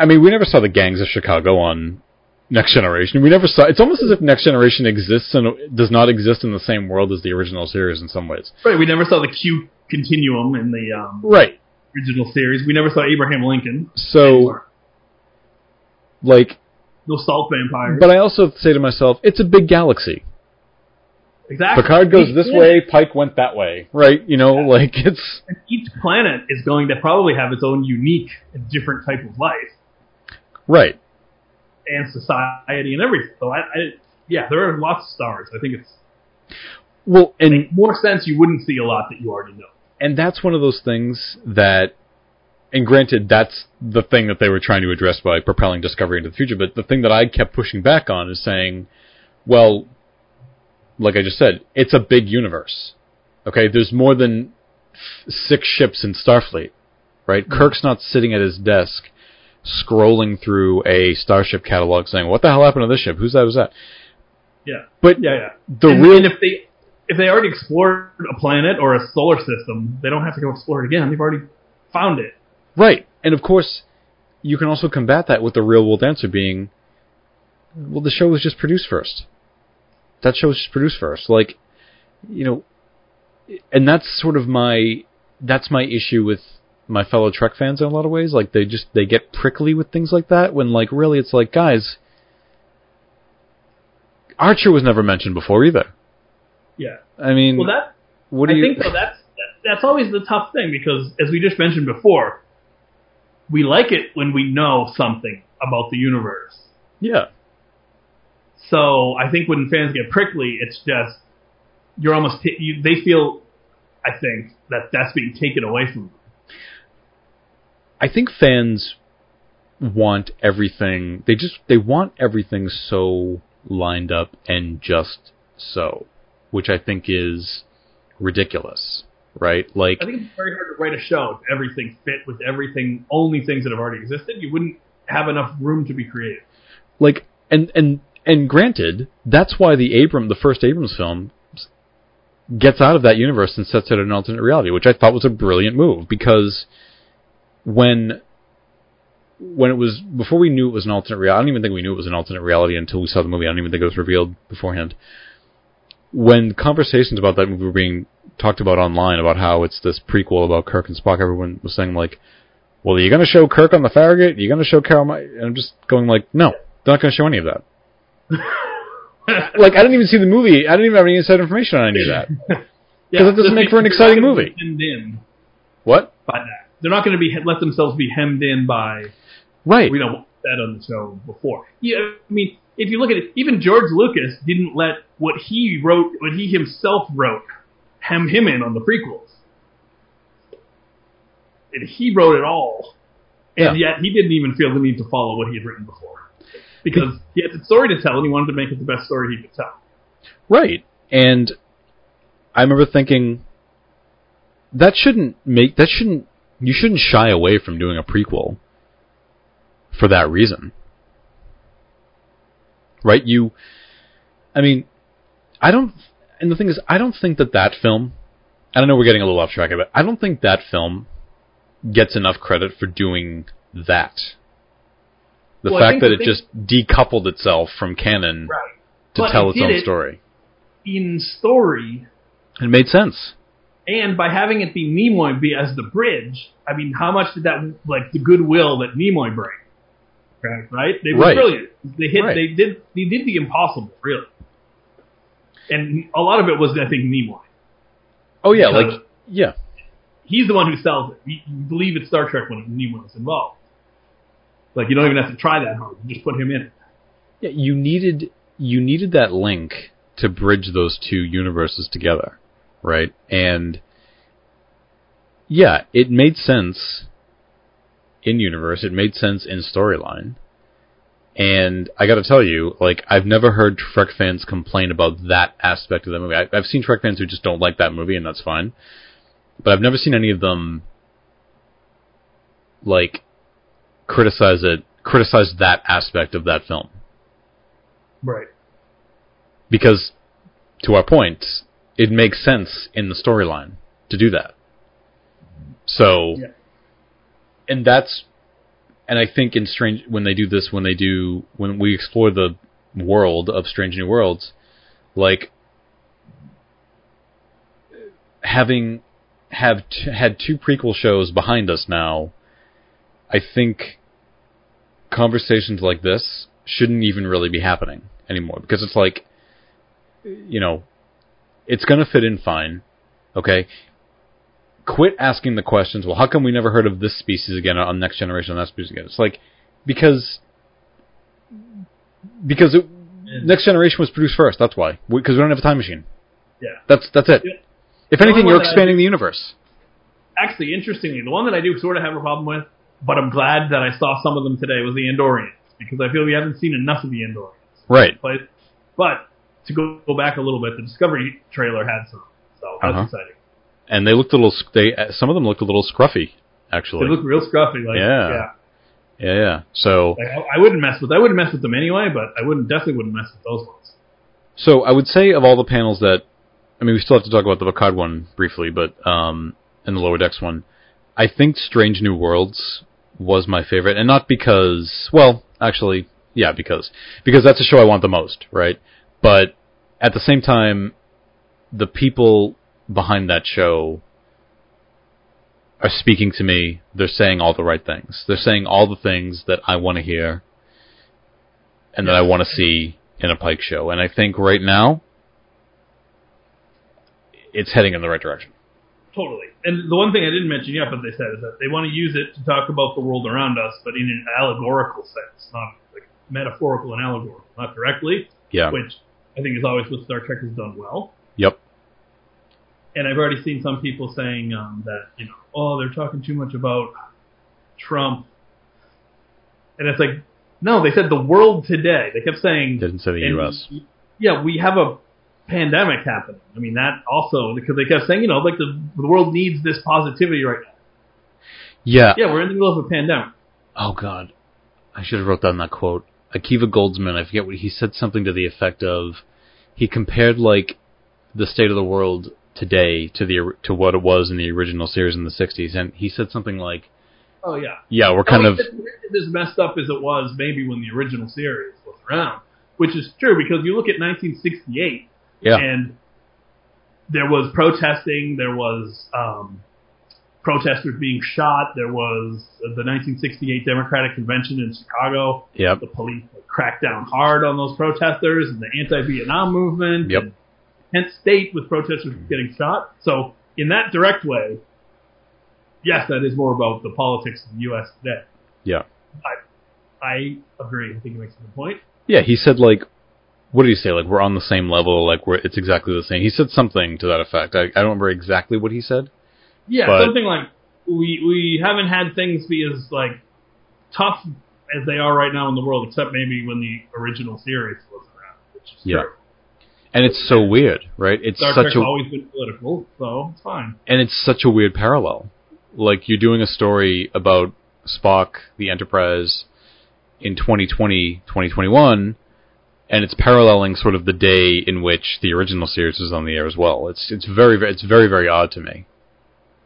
I mean, we never saw the gangs of Chicago on Next Generation. We never saw. It's almost as if Next Generation exists and does not exist in the same world as the original series in some ways. Right. We never saw the Q continuum in the um, right original series. We never saw Abraham Lincoln. So, like, no salt vampires. But I also say to myself, it's a big galaxy. Exactly. Picard goes this way, Pike went that way, right? You know, yeah. like it's. And each planet is going to probably have its own unique and different type of life. Right. And society and everything. So I, I yeah, there are lots of stars. I think it's. Well, and more sense you wouldn't see a lot that you already know and that's one of those things that and granted that's the thing that they were trying to address by propelling discovery into the future but the thing that i kept pushing back on is saying well like i just said it's a big universe okay there's more than f- six ships in starfleet right mm-hmm. kirk's not sitting at his desk scrolling through a starship catalog saying what the hell happened to this ship who's that who's that Yeah. But Yeah, yeah. the and, real and if they if they already explored a planet or a solar system, they don't have to go explore it again. They've already found it. Right. And of course, you can also combat that with the real world answer being, well, the show was just produced first. That show was just produced first. Like, you know, and that's sort of my, that's my issue with my fellow Trek fans in a lot of ways. Like, they just, they get prickly with things like that when, like, really it's like, guys, Archer was never mentioned before either. Yeah. I mean, Well, that what do I you, think though that's that's always the tough thing because as we just mentioned before, we like it when we know something about the universe. yeah. So I think when fans get prickly, it's just you're almost t- you, they feel. I think that that's being taken away from them. I think fans want everything. They just they want everything so lined up and just so, which I think is ridiculous, right? Like I think it's very hard to write a show if everything fit with everything, only things that have already existed. You wouldn't have enough room to be creative. like and and and granted, that's why the Abram the first Abrams film gets out of that universe and sets it in an alternate reality, which I thought was a brilliant move because when when it was before we knew it was an alternate reality, I don't even think we knew it was an alternate reality until we saw the movie. I don't even think it was revealed beforehand. When conversations about that movie were being talked about online about how it's this prequel about Kirk and Spock, everyone was saying like, "Well, are you going to show Kirk on the Farragut? Are you going to show Carol?" Ma-? And I'm just going like, "No, they're not going to show any of that." like I didn't even see the movie. I didn't even have any inside information on any of that. Yeah, it doesn't make for an exciting they're not gonna movie. Hemmed in What? by that. They're not going to be let themselves be hemmed in by Right. we know what said on the show before. Yeah, I mean, if you look at it, even George Lucas didn't let what he wrote, what he himself wrote, hem him in on the prequels. And he wrote it all, and Yeah. yet he didn't even feel the need to follow what he had written before, because he had a story to tell, and he wanted to make it the best story he could tell. Right. And I remember thinking that shouldn't make that shouldn't you shouldn't shy away from doing a prequel for that reason. Right? You I mean, I don't and the thing is I don't think that that film I don't know we're getting a little off track of it. I don't think that film gets enough credit for doing that. The Well, fact that it just decoupled itself from canon Right. to But tell it its own it- story. In story, It made sense. And by having it be Nimoy be as the bridge, I mean, how much did that like the goodwill that Nimoy bring? Right, right? They were Right. brilliant. They hit. Right. They did. They did the impossible, really. And a lot of it was, I think, Nimoy. Oh yeah, Because- like yeah, He's the one who sells it. You, you believe it's Star Trek when Nimoy was involved. Like you don't even have to try that hard. You just put him in yeah. You needed you needed that link to bridge those two universes together, right? And yeah, it made sense in universe. It made sense in storyline. And I got to tell you, like I've never heard Trek fans complain about that aspect of the movie. I, I've seen Trek fans who just don't like that movie, and that's fine. But I've never seen any of them like criticize it, criticize that aspect of that film Right. because to our point, it makes sense in the storyline to do that. So, Yeah. and that's, and I think in Strange when they do this, when they do when we explore the world of Strange New Worlds, like having have t- had two prequel shows behind us now, I think conversations like this shouldn't even really be happening anymore because it's like you know it's going to fit in fine okay? Quit asking the questions well how come we never heard of this species again on next generation on that species again? It's like because because it, next generation was produced first that's why. Because we don't have a time machine. Yeah. that's that's it. Yeah. if anything you're one that I expanding the universe. Actually, interestingly, the one that I do sort of have a problem with, but I'm glad that I saw some of them today was the Andorians because I feel we haven't seen enough of the Andorians. right But but to go, go back a little bit, the Discovery trailer had some, so that's Uh-huh. exciting. and they looked a little they some of them looked a little scruffy actually They look real scruffy. Like Yeah. yeah. yeah yeah so Like, I, I wouldn't mess with I wouldn't mess with them anyway, but I wouldn't definitely wouldn't mess with those ones. So I would say of all the panels that, I mean, we still have to talk about the Picard one briefly, but um, and the Lower Decks one, I think Strange New Worlds was my favorite, and not because, well, actually, yeah, because because that's the show I want the most, right? But at the same time, the people behind that show are speaking to me. They're saying all the right things. They're saying all the things that I want to hear and that I want to see in a Pike show. And I think right now, it's heading in the right direction. Totally. And the one thing I didn't mention yet, but they said, is that they want to use it to talk about the world around us, but in an allegorical sense, not like metaphorical and allegorical, not directly, Yeah. which I think is always what Star Trek has done well. Yep. And I've already seen some people saying um, that, you know, oh, they're talking too much about Trump. And it's like, no, they said the world today. They kept saying, Didn't say the U.S. Yeah, we have a pandemic happening. I mean, that also, because they kept saying, you know, like the, the world needs this positivity right now. Yeah. Yeah, we're in the middle of a pandemic. Oh God, I should have wrote down that quote. Akiva Goldsman, I forget what he said. Something to the effect of, he compared like the state of the world today to the to what it was in the original series in the '60s, and he said something like, Oh, yeah. "Yeah, we're kind of as messed up as it was maybe when the original series was around, which is true because you look at 1968 yeah, and there was protesting, there was um, protesters being shot, there was the 1968 Democratic Convention in Chicago. yep, The police cracked down hard on those protesters, and the anti-Vietnam movement. Yep. and Kent State with protesters getting shot. So in that direct way, yes, that is more about the politics of the U.S. today. yeah, I agree. I think it makes a good point. yeah." He said like, what did he say? Like we're on the same level. Like we're it's exactly the same. He said something to that effect. I, I don't remember exactly what he said. Yeah, But- something like we we haven't had things be as like tough as they are right now in the world, except maybe when the original series was around, which is Yeah. true. And it's so weird, right? It's Star such Trek's a always been political, so it's fine. and it's such a weird parallel. Like you're doing a story about Spock, the Enterprise, in 2020, 2021, and it's paralleling sort of the day in which the original series was on the air as well. It's it's very very- it's very very odd to me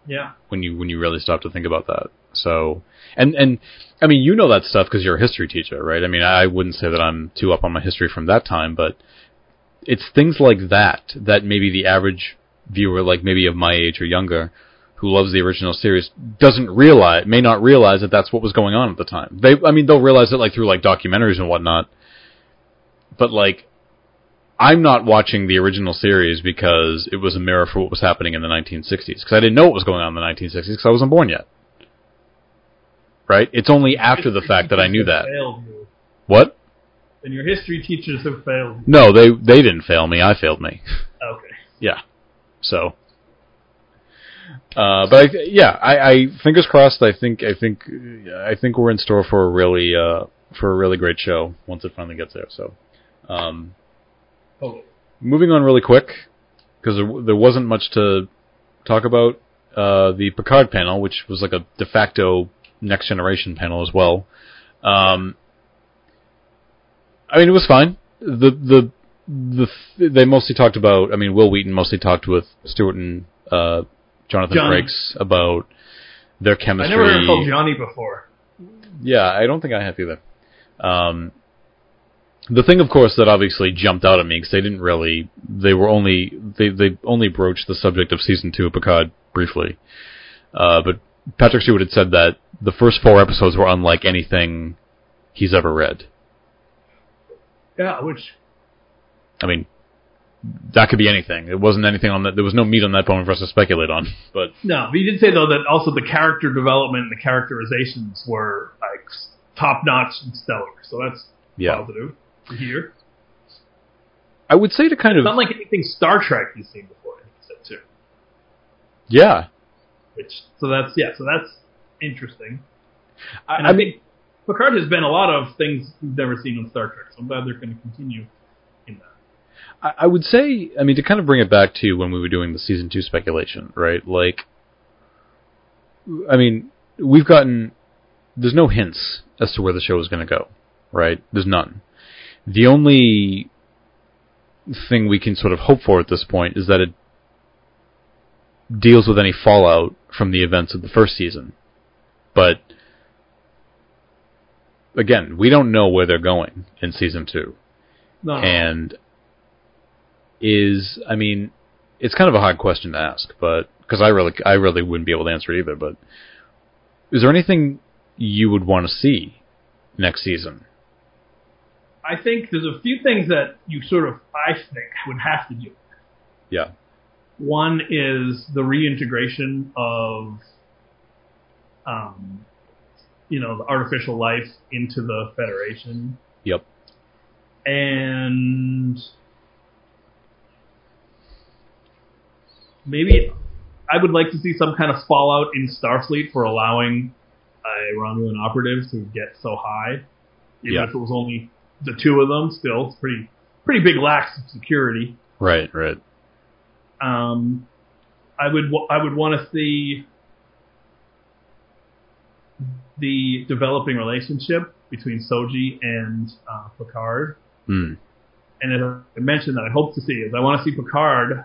Yeah. when you when you really stop to think about that. So and and I mean you know that stuff because you're a history teacher, right? I mean I wouldn't say that I'm too up on my history from that time, but it's things like that that maybe the average viewer, like maybe of my age or younger, who loves the original series, doesn't realize, may not realize that that's what was going on at the time. They, I mean, they'll realize it like through like documentaries and whatnot, but like. I'm not watching the original series because it was a mirror for what was happening in the 1960s. Because I didn't know what was going on in the 1960s because I wasn't born yet. Right? It's only after the fact that I knew that. What? And your history teachers have failed. No, they they didn't fail me. I failed me. Okay. Yeah. So. Uh, but I, yeah, I, I fingers crossed. I think I think I think we're in store for a really uh, for a really great show once it finally gets there. So, um, Totally. moving on really quick because there, there wasn't much to talk about. Uh, the Picard panel, which was like a de facto next generation panel as well. Um, I mean, it was fine. The the the they mostly talked about. I mean, Wil Wheaton mostly talked with Stewart and uh, Jonathan Johnny. Frakes about their chemistry. I never heard called Johnny before. Yeah, I don't think I have either. Um, the thing, of course, that obviously jumped out at me because they didn't really, they were only, they they only broached the subject of season two of Picard briefly. Uh, but Patrick Stewart had said that the first four episodes were unlike anything he's ever read. Yeah, which I mean, that could be anything. It wasn't anything on that. There was no meat on that bone for us to speculate on. But no, but he did say though that also the character development and the characterizations were like top notch and stellar. So that's yeah, positive hear. I would say to kind It's of not like anything Star Trek you've seen before. I think he said too. yeah. Which so that's yeah, so that's interesting. I, And I I, mean, think Picard has been a lot of things we've never seen on Star Trek. So I'm glad they're going to continue in that. I I would say, I mean, to kind of bring it back to when we were doing the season two speculation, right? Like, I mean, we've gotten, there's no hints as to where the show is going to go, right? There's none. The only, thing we can sort of hope for at this point is that it deals with any fallout from the events of the first season. But again, we don't know where they're going in season two. No. And is I mean, it's kind of a hard question to ask, but because I really I really wouldn't be able to answer it either. But is there anything you would want to see next season? I think there's a few things that you sort of, I think, would have to do. Yeah. One is the reintegration of, um, you know, the artificial life into the Federation, Yep. and maybe I would like to see some kind of fallout in Starfleet for allowing a Romulan operative to get so high, even Yeah. if it was only the two of them. Still, it's pretty pretty big lax of security. Right. Right. Um, I would I would want to see the developing relationship between Soji and uh, Picard. Hmm. And as I mentioned that I hope to see is I want to see Picard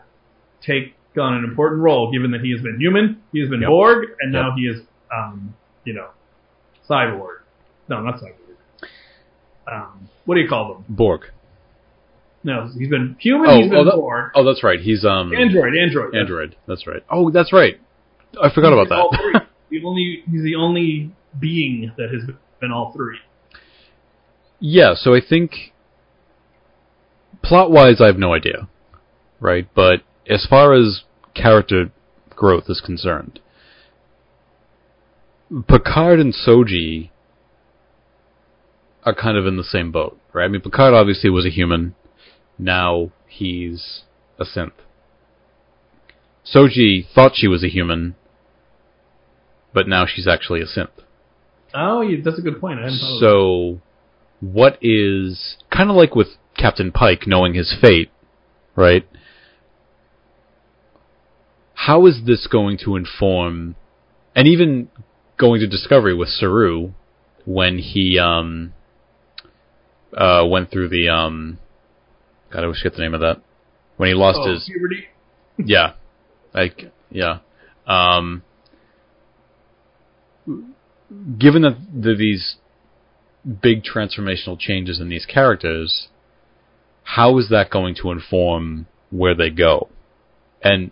take on an important role, given that he has been human, he has been Yep. Borg, and Yep. now he is, um, you know, cyborg. No, not cyborg. Um, what do you call them? Borg. No, he's been human. Oh, he's been oh, that- Borg. Oh, that's right. He's um Android, Android. Android. That's right. Oh, that's right. I forgot about All that. three. the only he's the only being that has been all three. yeah. So I think plot wise, I have no idea. Right, but as far as character growth is concerned, Picard and Soji are kind of in the same boat, right? I mean, Picard obviously was a human. Now he's a synth. Soji thought she was a human, but now she's actually a synth. Oh, yeah, that's a good point. I hadn't thought of that. So, what is kind of like with Captain Pike knowing his fate, right? How is this going to inform, and even going to Discovery with Saru when he um uh went through the um God, I wish I get the name of that when he lost oh, his puberty. yeah. Like yeah. Um given that the, these big transformational changes in these characters, how is that going to inform where they go? And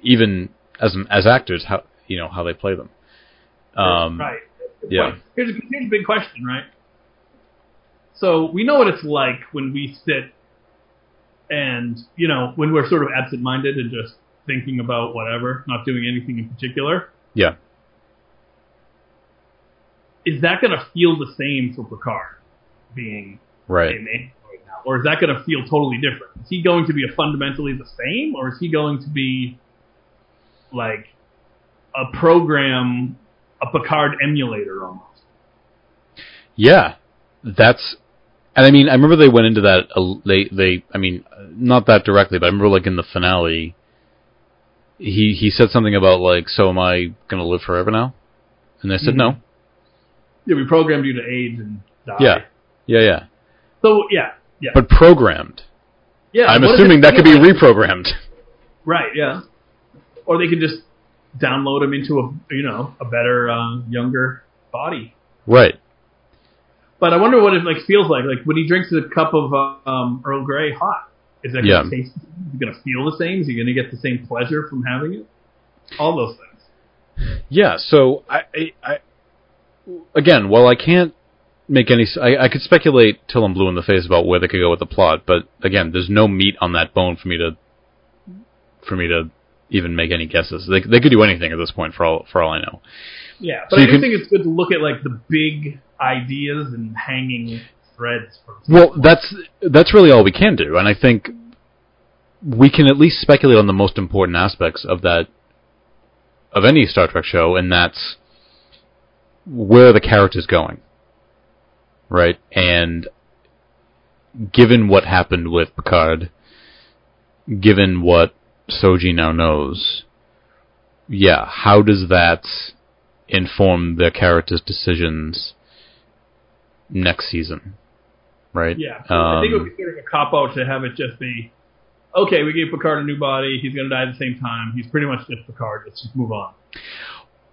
even as as actors, how you know how they play them. Um, right. Yeah. point. Here's a, here's a big question, right? So we know what it's like when we sit and, you know, when we're sort of absent-minded and just thinking about whatever, not doing anything in particular. Yeah. Is that going to feel the same for Picard being Right. Android now? Or is that going to feel totally different? Is he going to be fundamentally the same? Or is he going to be like a program, a Picard emulator almost? Yeah, that's, and I mean, I remember they went into that. Uh, they, they, I mean, not that directly, but I remember like in the finale, he he said something about like, so am I gonna live forever now? And they said Mhm. no. Yeah, we programmed you to age and die. Yeah, yeah, yeah. So yeah, yeah, But programmed. yeah. I'm assuming that could be like? reprogrammed. right. Yeah, or they could just download him into a you know a better uh, younger body. Right. But I wonder what it like feels like. Like when he drinks a cup of uh, um, Earl Grey hot, is that Yeah. going to taste? Is going to feel the same? Is he going to get the same pleasure from having it? All those things. Yeah. So I, I, I again, while I can't make any, I could speculate till I'm blue in the face about where they could go with the plot, but again, there's no meat on that bone for me to, for me to even make any guesses. They they could do anything at this point for all for all I know. Yeah, but you I do can- think it's good to look at like the big ideas and hanging threads. Well, that's that's really all we can do, and I think we can at least speculate on the most important aspects of that of any Star Trek show, and that's where the character's going, right? And given what happened with Picard, given what Soji now knows, yeah, how does that inform the character's decisions next season? right? Yeah, I think it would Um, be sort of a cop out to have it just be, okay, we gave Picard a new body. He's going to die at the same time. He's pretty much just Picard. Let's just move on.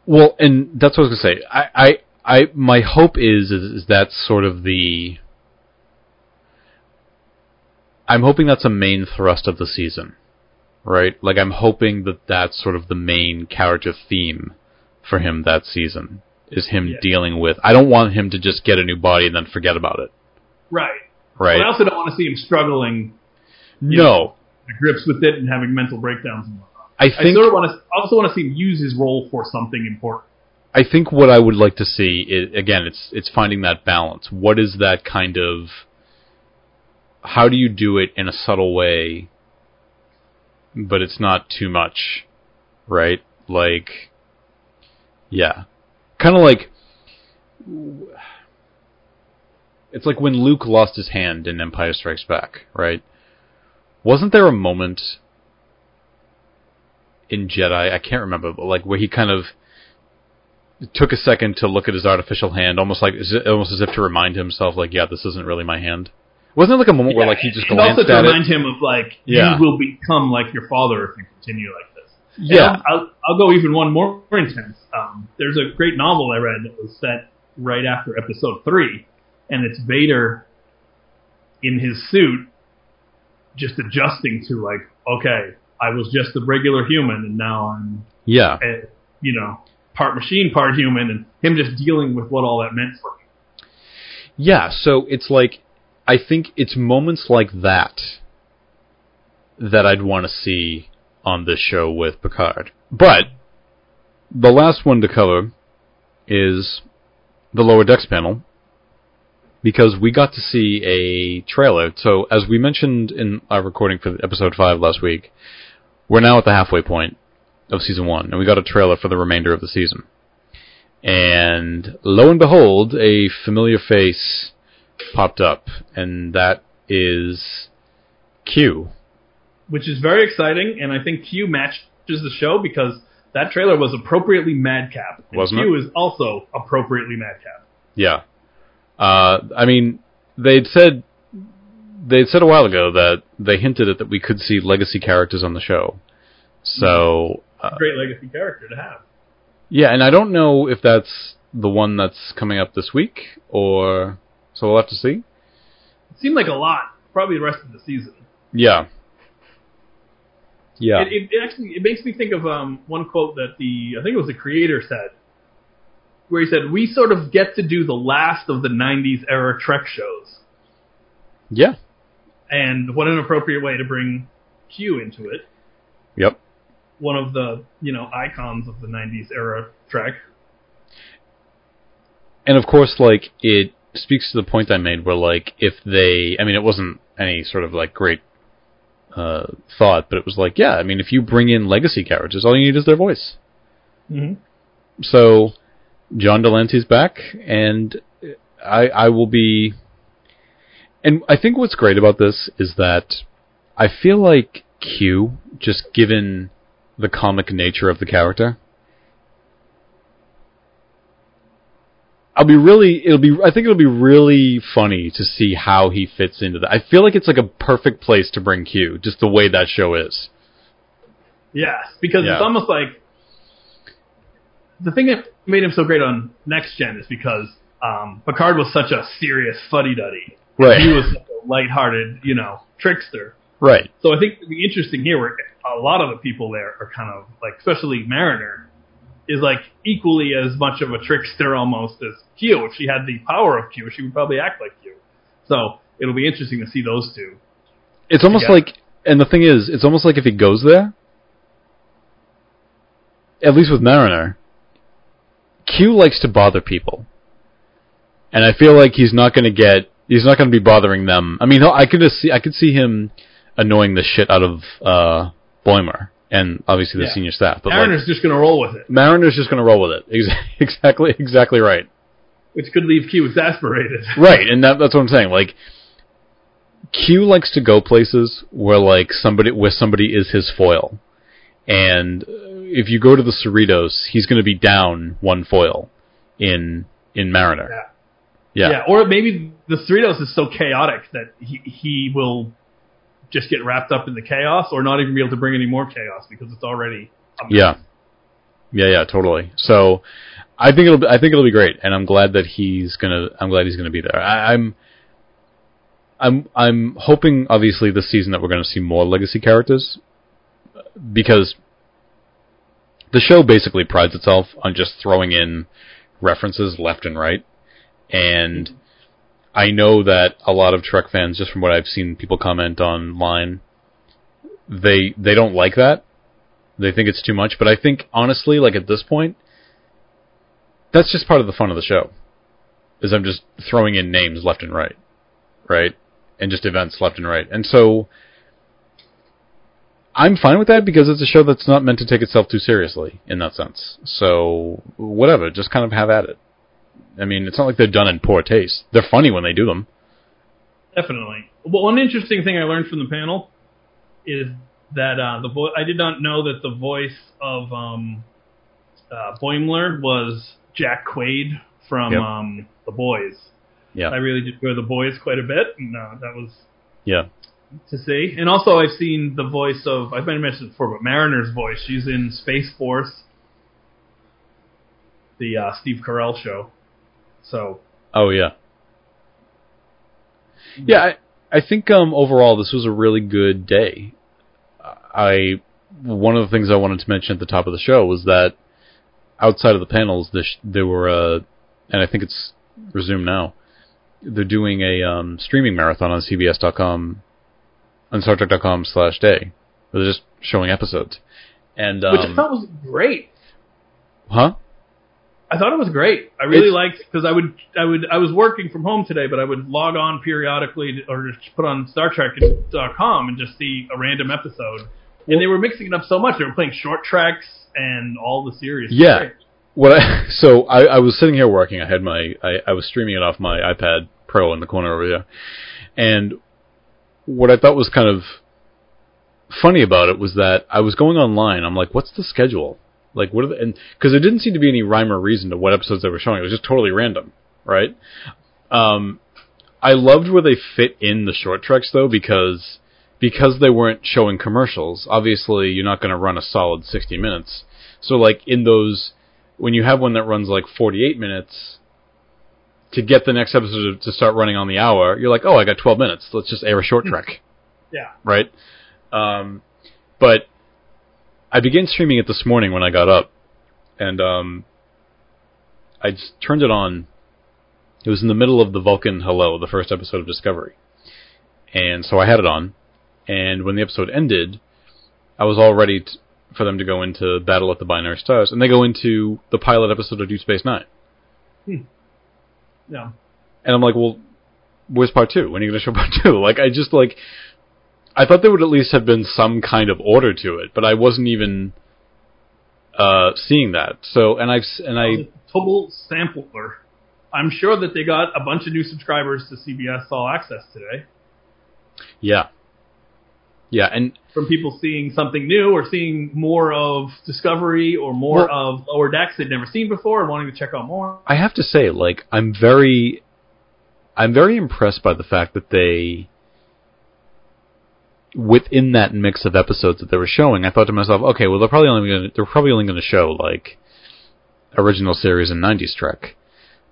Well, and that's what I was gonna say. I, I, I my hope is, is is that's sort of the. I'm hoping that's a main thrust of the season, right? Like I'm hoping that that's sort of the main character theme for him that season is him Yeah. dealing with. I don't want him to just get a new body and then forget about it, Right. right? But I also don't want to see him struggling no, to grips with it and having mental breakdowns and whatnot. I I think sort of want to also want to see him use his role for something important. I think what I would like to see is again, it's it's finding that balance. What is that kind of? How do you do it in a subtle way, but it's not too much, right? Like, yeah, kind of like it's like when Luke lost his hand in Empire Strikes Back, right? Wasn't there a moment in Jedi? I can't remember, but like where he kind of took a second to look at his artificial hand, almost like almost as if to remind himself, like, yeah, this isn't really my hand. Wasn't there like a moment where like he just and also to at remind it? him of like Yeah. you will become like your father if you continue like Yeah, I'll, I'll, go even one more intense. Um, there's a great novel I read that was set right after Episode Three, and it's Vader in his suit, just adjusting to like, okay, I was just a regular human, and now I'm, yeah, eh, you know, part machine, part human, and him just dealing with what all that meant for me. yeah. So it's like I think it's moments like that that I'd want to see on this show with Picard. But the last one to cover is the lower decks panel because we got to see a trailer. So as we mentioned in our recording for episode five last week, we're now at the halfway point of season one, and we got a trailer for the remainder of the season. And lo and behold, a familiar face popped up, and that is Q. which is very exciting, and I think Q matches the show because that trailer was appropriately madcap. And Wasn't Q is also appropriately madcap. Yeah. Uh, I mean, they'd said they'd said a while ago that they hinted at that we could see legacy characters on the show. So uh, Great legacy character to have. yeah, and I don't know if that's the one that's coming up this week or so we'll have to see. It seemed like a lot, probably the rest of the season. Yeah. Yeah. It, it, it actually it makes me think of um, one quote that the I think it was the creator said, where he said, "We sort of get to do the last of the '90s era Trek shows." yeah. And what an appropriate way to bring Q into it. Yep. One of the you know icons of the '90s era Trek. and of course, like it speaks to the point I made, where like if they, I mean, it wasn't any sort of like great uh, thought, but it was like, yeah, I mean, if you bring in legacy characters, all you need is their voice. Mm-hmm. So John de Lancie's back, and I I will be. And I think what's great about this is that I feel like Q, just given the comic nature of the character, I'll be really. It'll be. I think it'll be really funny to see how he fits into that. I feel like it's like a perfect place to bring Q, just the way that show is. Yes, because Yeah. it's almost like the thing that made him so great on Next Gen is because um, Picard was such a serious fuddy duddy. Right. He was such a lighthearted, you know, trickster. Right. So I think the interesting here, where a lot of the people there are kind of like, especially Mariner, is like equally as much of a trickster almost as Q. If she had the power of Q, she would probably act like Q. So it'll be interesting to see those two. It's almost Yeah. like, and the thing is, it's almost like if he goes there, at least with Mariner, Q likes to bother people, and I feel like he's not going to get, he's not going to be bothering them. I mean, I could just see, I could see him annoying the shit out of uh, Boimler and obviously the Yeah. senior staff, but Mariner's like, just going to roll with it, Mariner's just going to roll with it. Exactly, exactly right. which could leave Q exasperated. right, and that, that's what I'm saying. Like, Q likes to go places where like somebody where somebody is his foil, and if you go to the Cerritos, he's going to be down one foil in in Mariner. Yeah. Yeah. Or maybe the Cerritos is so chaotic that he he will just get wrapped up in the chaos, or not even be able to bring any more chaos because it's already. Yeah. Yeah, yeah, totally. So I think it'll be, I think it'll be great, and I'm glad that he's gonna I'm glad he's gonna be there. I, I'm I'm I'm hoping obviously this season that we're gonna see more legacy characters because the show basically prides itself on just throwing in references left and right, and I know that a lot of Trek fans, just from what I've seen people comment online, they they don't like that. They think it's too much, but I think honestly, like at this point, that's just part of the fun of the show. Is I'm just throwing in names left and right, right, and just events left and right, and so I'm fine with that because it's a show that's not meant to take itself too seriously in that sense. So whatever, just kind of have at it. I mean, it's not like they're done in poor taste. They're funny when they do them. Definitely. Well, one interesting thing I learned from the panel is that uh, the vo- I did not know that the voice of um, uh, Boimler was Jack Quaid from Yep. um, The Boys. Yeah, I really did enjoy The Boys quite a bit, and uh, that was yeah, to see. And also, I've seen the voice of I've been mentioned before, but Mariner's voice. She's in Space Force, the uh, Steve Carell show. So Oh yeah. Yeah, I I think um overall this was a really good day. I one of the things I wanted to mention at the top of the show was that outside of the panels, this, there were uh, and I think it's resumed now. They're doing a um, streaming marathon on CBS.com, on StarTrek.com slash day. They're just showing episodes, and um, which I thought was great. huh? I thought it was great. I really It's- liked because I would I would I was working from home today, but I would log on periodically to, or just put on Star Trek dot uh, com and just see a random episode. And they were mixing it up so much. They were playing short treks and all the series. Yeah. great. What I, so I, I was sitting here working. I had my I, I was streaming it off my iPad Pro in the corner over here, and what I thought was kind of funny about it was that I was going online. I'm like, what's the schedule? Like, what are the, and because there didn't seem to be any rhyme or reason to what episodes they were showing. It was just totally random, right? Um, I loved where they fit in the short treks though because because they weren't showing commercials. Obviously, you're not going to run a solid 60 minutes. So like in those when you have one that runs like 48 minutes to get the next episode to start running on the hour, you're like, "Oh, I got 12 minutes. Let's just air a short trek." Yeah. right? Um, but I began streaming it this morning when I got up, and um, I just turned it on. It was in the middle of the Vulcan Hello, the first episode of Discovery, and so I had it on. And when the episode ended, I was all ready t- for them to go into Battle at the Binary Stars, and they go into the pilot episode of Deep Space Nine. Hmm. Yeah. And I'm like, well, where's part two? When are you going to show part two? Like, I just like, I thought there would at least have been some kind of order to it, but I wasn't even uh, seeing that. So, and I've and I total sampler. I'm sure that they got a bunch of new subscribers to CBS All Access today yeah, yeah, and from people seeing something new or seeing more of Discovery or more of Lower Decks they'd never seen before and wanting to check out more. I have to say, like, I'm very, I'm very impressed by the fact that they, within that mix of episodes that they were showing, I thought to myself, okay, well, they're probably only to, they're probably only going to show like original series and '90s Trek,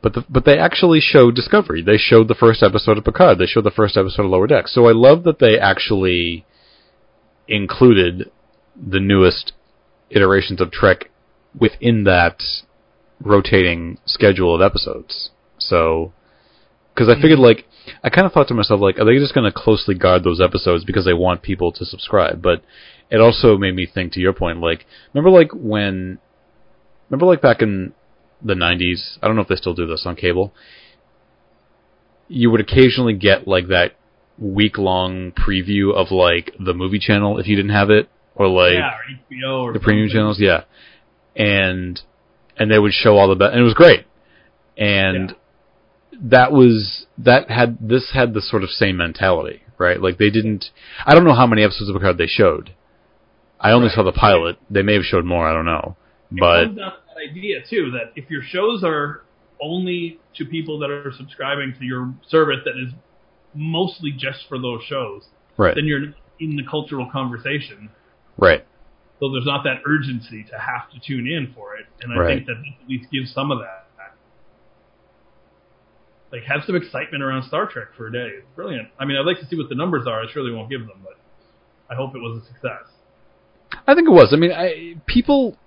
but the, but they actually showed Discovery. They showed the first episode of Picard. They showed the first episode of Lower Decks. So I love that they actually included the newest iterations of Trek within that rotating schedule of episodes. So, because I figured mm-hmm. like I kind of thought to myself like, are they just going to closely guard those episodes because they want people to subscribe? But it also made me think to your point, like remember like when, remember like back in the '90s, I don't know if they still do this on cable. You would occasionally get like that week long preview of like the movie channel if you didn't have it, or like yeah, or or the premium something. channels, yeah. And and they would show all the best, and it was great. And that was that had this had the sort of same mentality, right? Like they didn't. I don't know how many episodes of Picard they showed. I only Right. saw the pilot. They may have showed more. I don't know. It But to that idea too that if your shows are only to people that are subscribing to your service that is mostly just for those shows, Right. then you're in the cultural conversation. Right. So there's not that urgency to have to tune in for it, and I Right. think that this at least gives some of that. Like have some excitement around Star Trek for a day. It's brilliant. I mean, I'd like to see what the numbers are. I surely won't give them, but I hope it was a success. I think it was. I mean, I, people,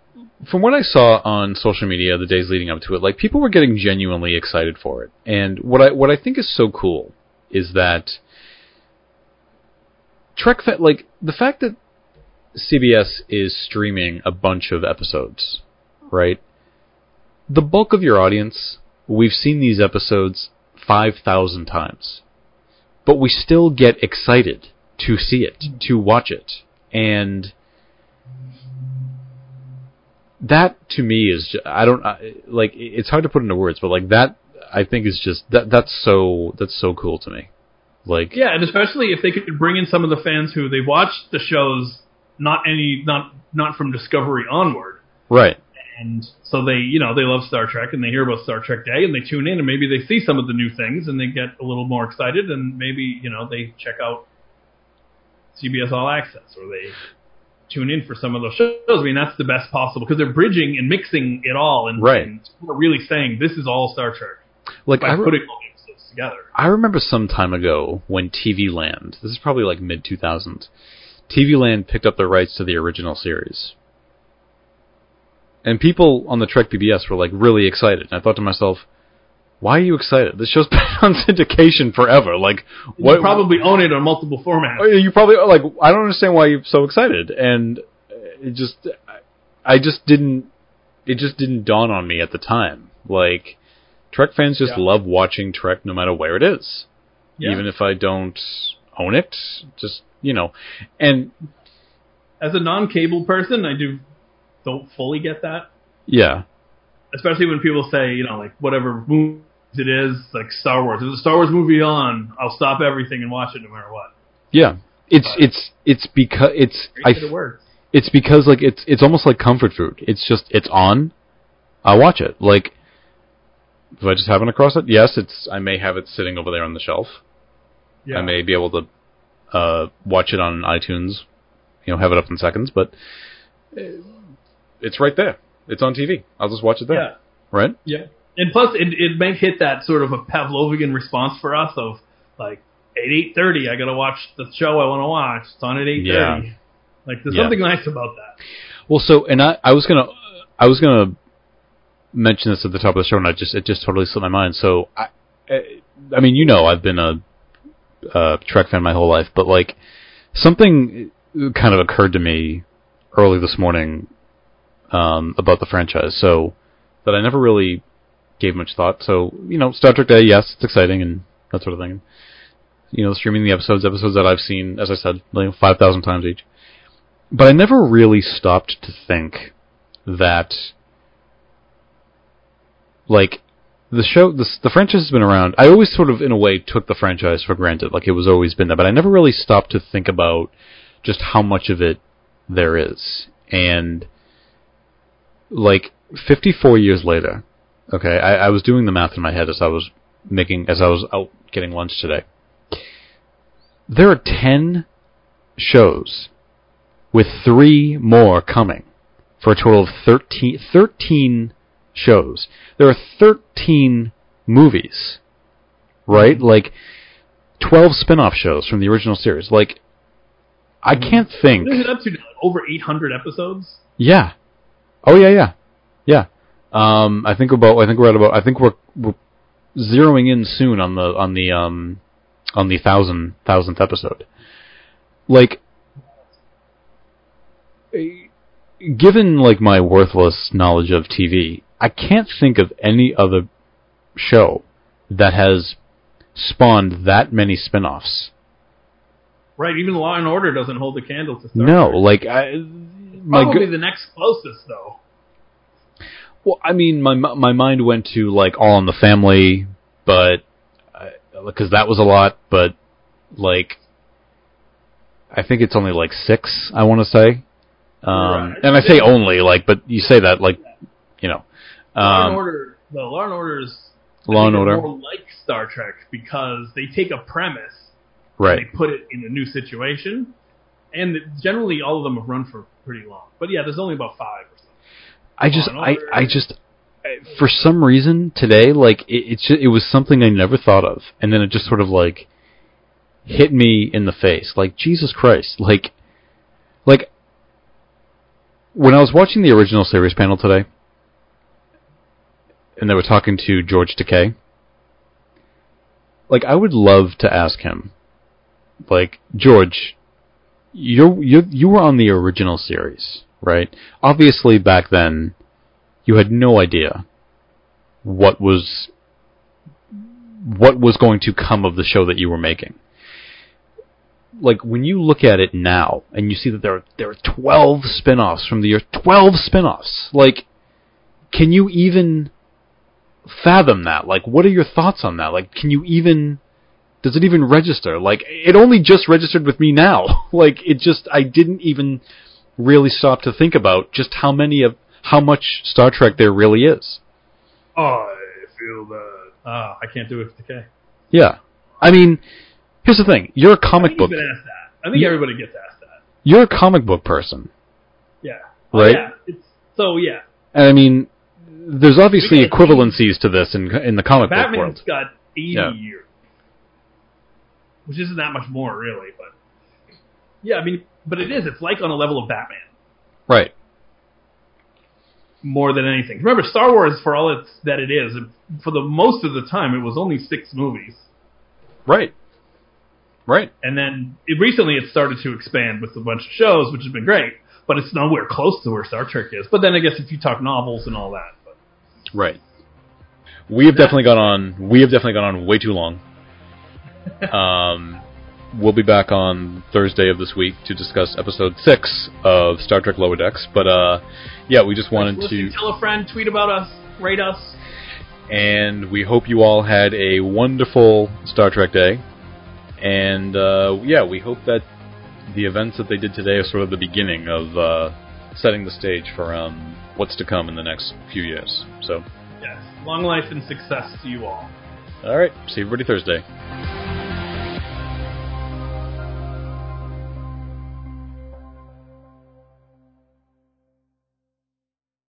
from what I saw on social media the days leading up to it, like people were getting genuinely excited for it. And what I what I think is so cool is that Trek, like the fact that CBS is streaming a bunch of episodes, right? The bulk of your audience, we've seen these episodes five thousand times, but we still get excited to see it, to watch it, and that to me is ju- I don't I, like it's hard to put into words, but like that I think is just that that's so that's so cool to me. Like Yeah, and especially if they could bring in some of the fans who they've watched the shows not any not not from Discovery onward. right, And so they, you know, they love Star Trek and they hear about Star Trek Day and they tune in and maybe they see some of the new things and they get a little more excited and maybe, you know, they check out CBS All Access or they tune in for some of those shows. I mean, that's the best possible because they're bridging and mixing it all and, Right. and we're really saying this is all Star Trek like by I, re- putting all the episodes together. I remember some time ago when TV Land, this is probably like mid 2000s, TV Land picked up the rights to the original series. And people on the Trek BBS were like really excited. And I thought to myself, why are you excited? This show's been on syndication forever. Like, what? you probably own it on multiple formats. Oh, You probably like. I don't understand why you're so excited, and it just, I just didn't. It just didn't dawn on me at the time. Like, Trek fans just Yeah. love watching Trek no matter where it is, Yeah. even if I don't own it. Just you know, and As a non-cable person, I do don't fully get that. yeah, especially when people say, you know, like whatever movie it is, like Star Wars. If there's a Star Wars movie on, I'll stop everything and watch it no matter what. yeah. It's But- it's it's because it's I it works. it's because like it's it's almost like comfort food. It's just it's on. I watch it. Like if I just happen across it, yes, it's I may have it sitting over there on the shelf. Yeah. I may be able to uh, watch it on iTunes, you know, have it up in seconds, but it's right there. It's on TV. I'll just watch it there. yeah. Right? Yeah. And plus, it, it may hit that sort of a Pavlovian response for us of like at eight thirty, I gotta watch the show I want to watch. It's on at eight thirty. Yeah. Like there's Yeah. something nice about that. Well, so and I I was gonna I was gonna mention this at the top of the show, and I just it just totally slipped my mind. So I I mean, you know, I've been a, a Trek fan my whole life, but like something kind of occurred to me early this morning um, about the franchise. So that I never really gave much thought. So you know, Star Trek Day, yes, it's exciting and that sort of thing. You know, streaming the episodes, episodes that I've seen, as I said, like five thousand times each. But I never really stopped to think that, like, the show, the, the franchise has been around. I always sort of, in a way, took the franchise for granted, like it was always been there. But I never really stopped to think about just how much of it there is. And, like, 54 years later, okay, I, I was doing the math in my head as I was making, as I was out getting lunch today. There are 10 shows with three more coming for a total of 13, 13 shows. There are 13 movies, right? Like 12 spin-off shows from the original series. Like I hmm. can't think. What is it up to? Over eight hundred episodes. Yeah. Oh yeah, yeah. Yeah. Um I think about I think we're at about I think we're we're zeroing in soon on the on the um on the thousand thousandth episode. Like given like my worthless knowledge of TV, I can't think of any other show that has spawned that many spin-offs. Right. Even Law and Order doesn't hold a candle to Star No, Trek. like I my Probably go- the next closest though. Well, I mean, my my mind went to like All in the Family, but because that was a lot. But like, I think it's only like six. I want to say, um, Right. and I say only like, but you say that like, you know, Law and um, Order the Law and Orders I Law and Order. more like Star Trek because they take a premise Right. they put it in a new situation, and generally all of them have run for pretty long. But yeah, there's only about five or something. I just, I, I just, I- for some reason today, like it, it's ju- it was something I never thought of, and then it just sort of like hit me in the face. Like Jesus Christ, like, like when I was watching the original series panel today, and they were talking to George Takei. Like I would love to ask him, like George, you you you were on the original series, right? Obviously, back then, you had no idea what was what was going to come of the show that you were making. Like when you look at it now and you see that there are there are twelve spin-offs from the year twelve spin-offs. Like can you even fathom that? Like what are your thoughts on that? Like can you even does it even register? Like it only just registered with me now. like it just I didn't even really stop to think about just how many of how much Star Trek there really is. I feel that. Ah, I can't do it with Takei. Yeah. I mean, here's the thing. You're a comic I think book you've been asked that. I think everybody gets asked that. you're a comic book person. Yeah. Right. Oh, yeah. It's, so yeah, And I mean there's obviously We got- equivalencies to this in in the comic book Batman's world. got 80 Yeah. years, which isn't that much more really, but yeah, I mean, but it is. It's like on a level of Batman Right. more than anything. Remember, Star Wars, for all it's that it is, for the most of the time, it was only six movies. Right. Right. And then it, recently it started to expand with a bunch of shows, which has been great. But it's nowhere close to where Star Trek is. But then I guess if you talk novels and all that, but Right. We have definitely gone on. We have definitely gone on way too long. Um, we'll be back on Thursday of this week to discuss episode six of Star Trek Lower Decks. But uh, yeah, we just wanted to, tell a friend, tweet about us, rate us. and we hope you all had a wonderful Star Trek day. And uh, yeah, we hope that the events that they did today are sort of the beginning of uh, setting the stage for um, what's to come in the next few years. So, Yes, long life and success to you all. all right, see everybody Thursday.